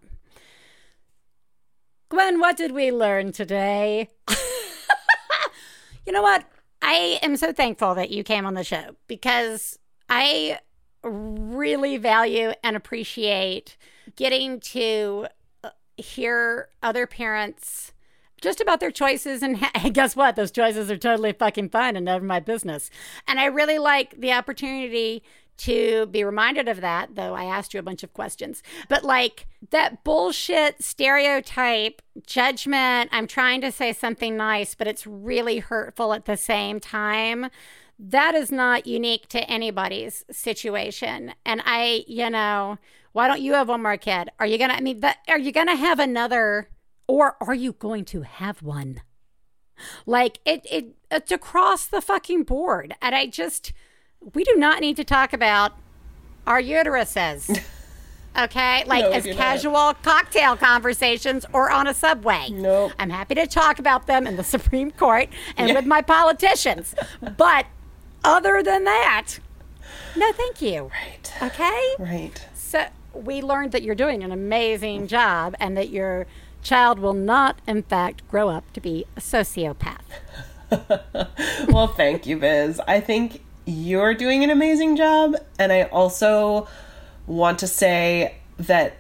Gwen, what did we learn today? *laughs* you know what? I am so thankful that you came on the show because I really value and appreciate getting to uh, hear other parents just about their choices and *laughs* guess what? Those choices are totally fucking fine and none of my business. And i really like the opportunity to be reminded of that, though I asked you a bunch of questions. But like that bullshit stereotype judgment, I'm trying to say something nice, but it's really hurtful at the same time. That is not unique to anybody's situation. And I, you know, why don't you have one more kid? Are you going to, I mean, that, are you going to have another, or are you going to have one? Like it, it, it's across the fucking board. And I just, we do not need to talk about our uteruses. *laughs* Okay, like No, as do not. casual cocktail conversations or on a subway. Nope. I'm happy to talk about them in the *laughs* Supreme Court and with my politicians. But other than that, no, thank you. Right. Okay? Right. So we learned that you're doing an amazing job and that your child will not, in fact, grow up to be a sociopath. *laughs* well, thank you, Biz. I think you're doing an amazing job. And I also want to say that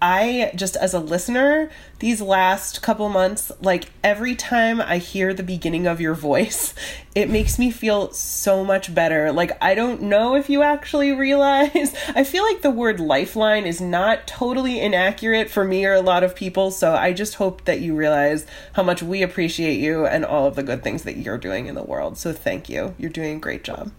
I, just as a listener, these last couple months, like every time I hear the beginning of your voice, *laughs* it makes me feel so much better. Like, I don't know if you actually *laughs* realize. I feel like the word lifeline is not totally inaccurate for me or a lot of people. So I just hope that you realize how much we appreciate you and all of the good things that you're doing in the world. So thank you. You're doing a great job.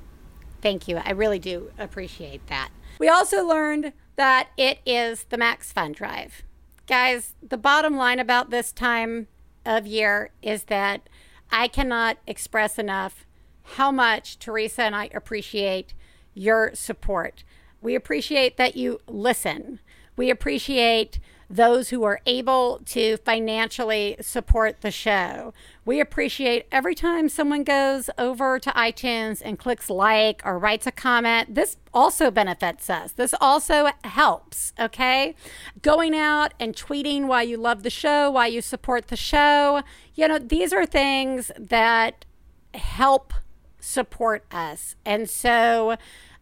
Thank you. I really do appreciate that. We also learned that it is the Max Fun Drive. Guys, the bottom line about this time of year is that I cannot express enough how much Theresa and I appreciate your support. We appreciate that you listen. We appreciate those who are able to financially support the show. We appreciate every time someone goes over to iTunes and clicks like or writes a comment. This also benefits us. This also helps, okay? Going out and tweeting why you love the show, why you support the show. You know, these are things that help support us. And so,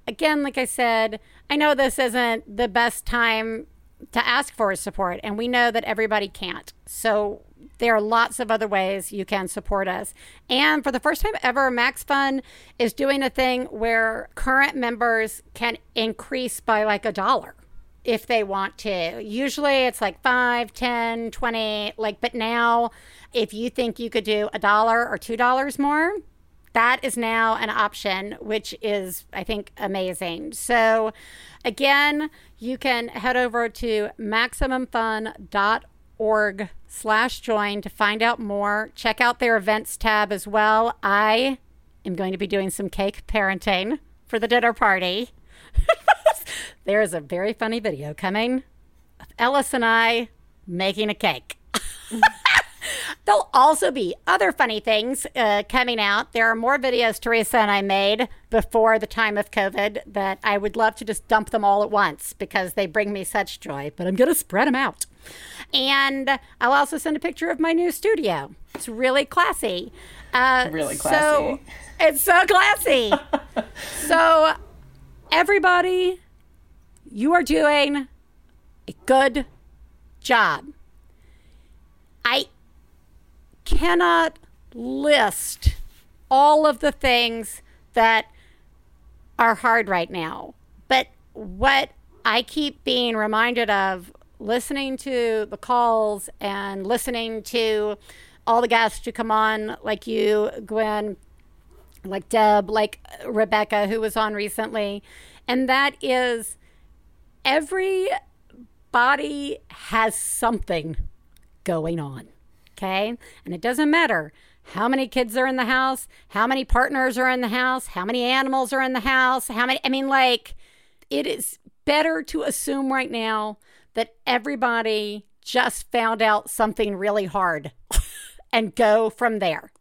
again, like I said, I know this isn't the best time to ask for his support, and we know that everybody can't. So there are lots of other ways you can support us. And for the first time ever, Max Fun is doing a thing where current members can increase by like a dollar if they want to. Usually it's like five, ten, twenty. like, but now if you think you could do a dollar or two dollars more, that is now an option, which is, I think, amazing. So, again, you can head over to maximumfun.org slash join to find out more. Check out their events tab as well. I am going to be doing some cake parenting for the dinner party. *laughs* there is a very funny video coming of Ellis and I making a cake. *laughs* There'll also be other funny things uh, coming out. There are more videos Theresa and I made before the time of COVID that I would love to just dump them all at once because they bring me such joy, but I'm going to spread them out. And I'll also send a picture of my new studio. It's really classy. Uh, Really classy. So, it's so classy. *laughs* so, everybody, you are doing a good job. I cannot list all of the things that are hard right now. But what I keep being reminded of listening to the calls and listening to all the guests who come on, like you, Gwen, like Deb, like Rebecca, who was on recently, and that is everybody has something going on. Okay. And it doesn't matter how many kids are in the house, how many partners are in the house, how many animals are in the house, how many, I mean, like, it is better to assume right now that everybody just found out something really hard *laughs* and go from there.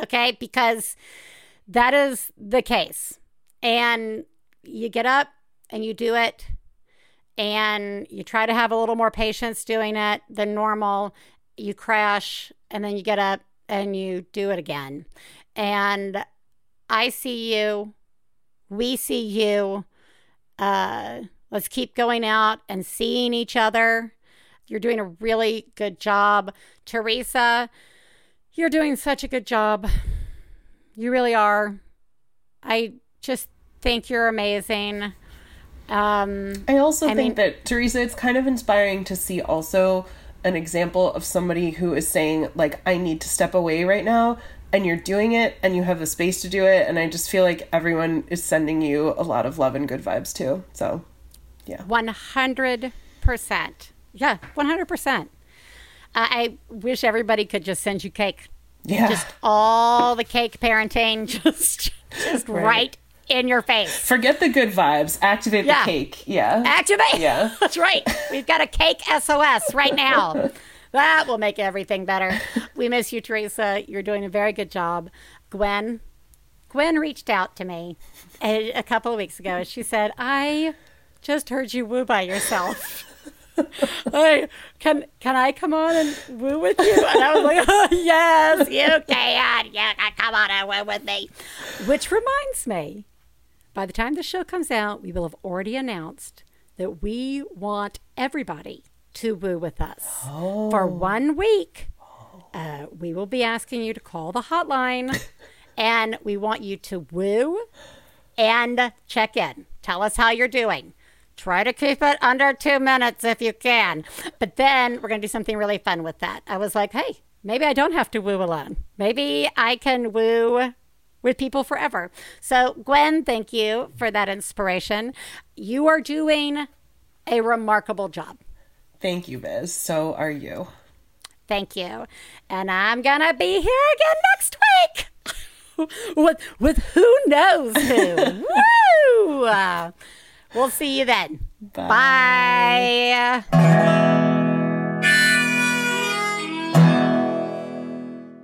Okay. Because that is the case. And you get up and you do it and you try to have a little more patience doing it than normal. You crash and then you get up and you do it again. And I see you. We see you. Uh, let's keep going out and seeing each other. You're doing a really good job. Theresa, you're doing such a good job. You really are. I just think you're amazing. Um, I also I think mean- that Theresa, it's kind of inspiring to see also an example of somebody who is saying like, "I need to step away right now," and you're doing it, and you have the space to do it, and I just feel like everyone is sending you a lot of love and good vibes too. So, yeah, 100%. Yeah, 100%. I I wish everybody could just send you cake. yeah. Just all the cake parenting, *laughs* just just Right. right, in your face. Forget the good vibes. Activate Yeah. the cake. Yeah. Activate. Yeah. *laughs* That's right. We've got a cake SOS right now. *laughs* That will make everything better. We miss you, Theresa. You're doing a very good job. Gwen, Gwen reached out to me a, a couple of weeks ago. She said, I just heard you woo by yourself. *laughs* I, can can I come on and woo with you? And I was like, oh, yes, you can. You can come on and woo with me. Which reminds me, by the time the show comes out, we will have already announced that we want everybody to woo with us for one week. Uh, we will be asking you to call the hotline *laughs* and we want you to woo and check in. Tell us how you're doing. Try to keep it under two minutes if you can. But then we're going to do something really fun with that. I was like, hey, maybe I don't have to woo alone. Maybe I can woo with people forever. So, Gwen, thank you for that inspiration. You are doing a remarkable job. Thank you, Biz. So are you. Thank you. And I'm going to be here again next week *laughs* with, with who knows who. *laughs* Woo! Uh, we'll see you then. Bye.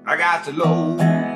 I got the low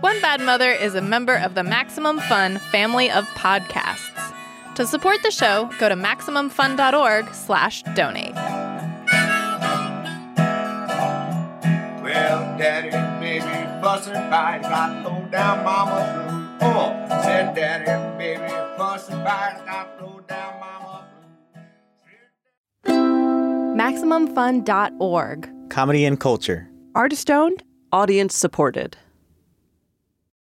One Bad Mother is a member of the Maximum Fun family of podcasts. To support the show, go to MaximumFun.org slash donate. Well, daddy and baby fussing fight. Got low down mama blues. Oh, said daddy and baby fussing fight. Got low down mama blues. MaximumFun.org. Comedy and culture. Artist owned, audience supported.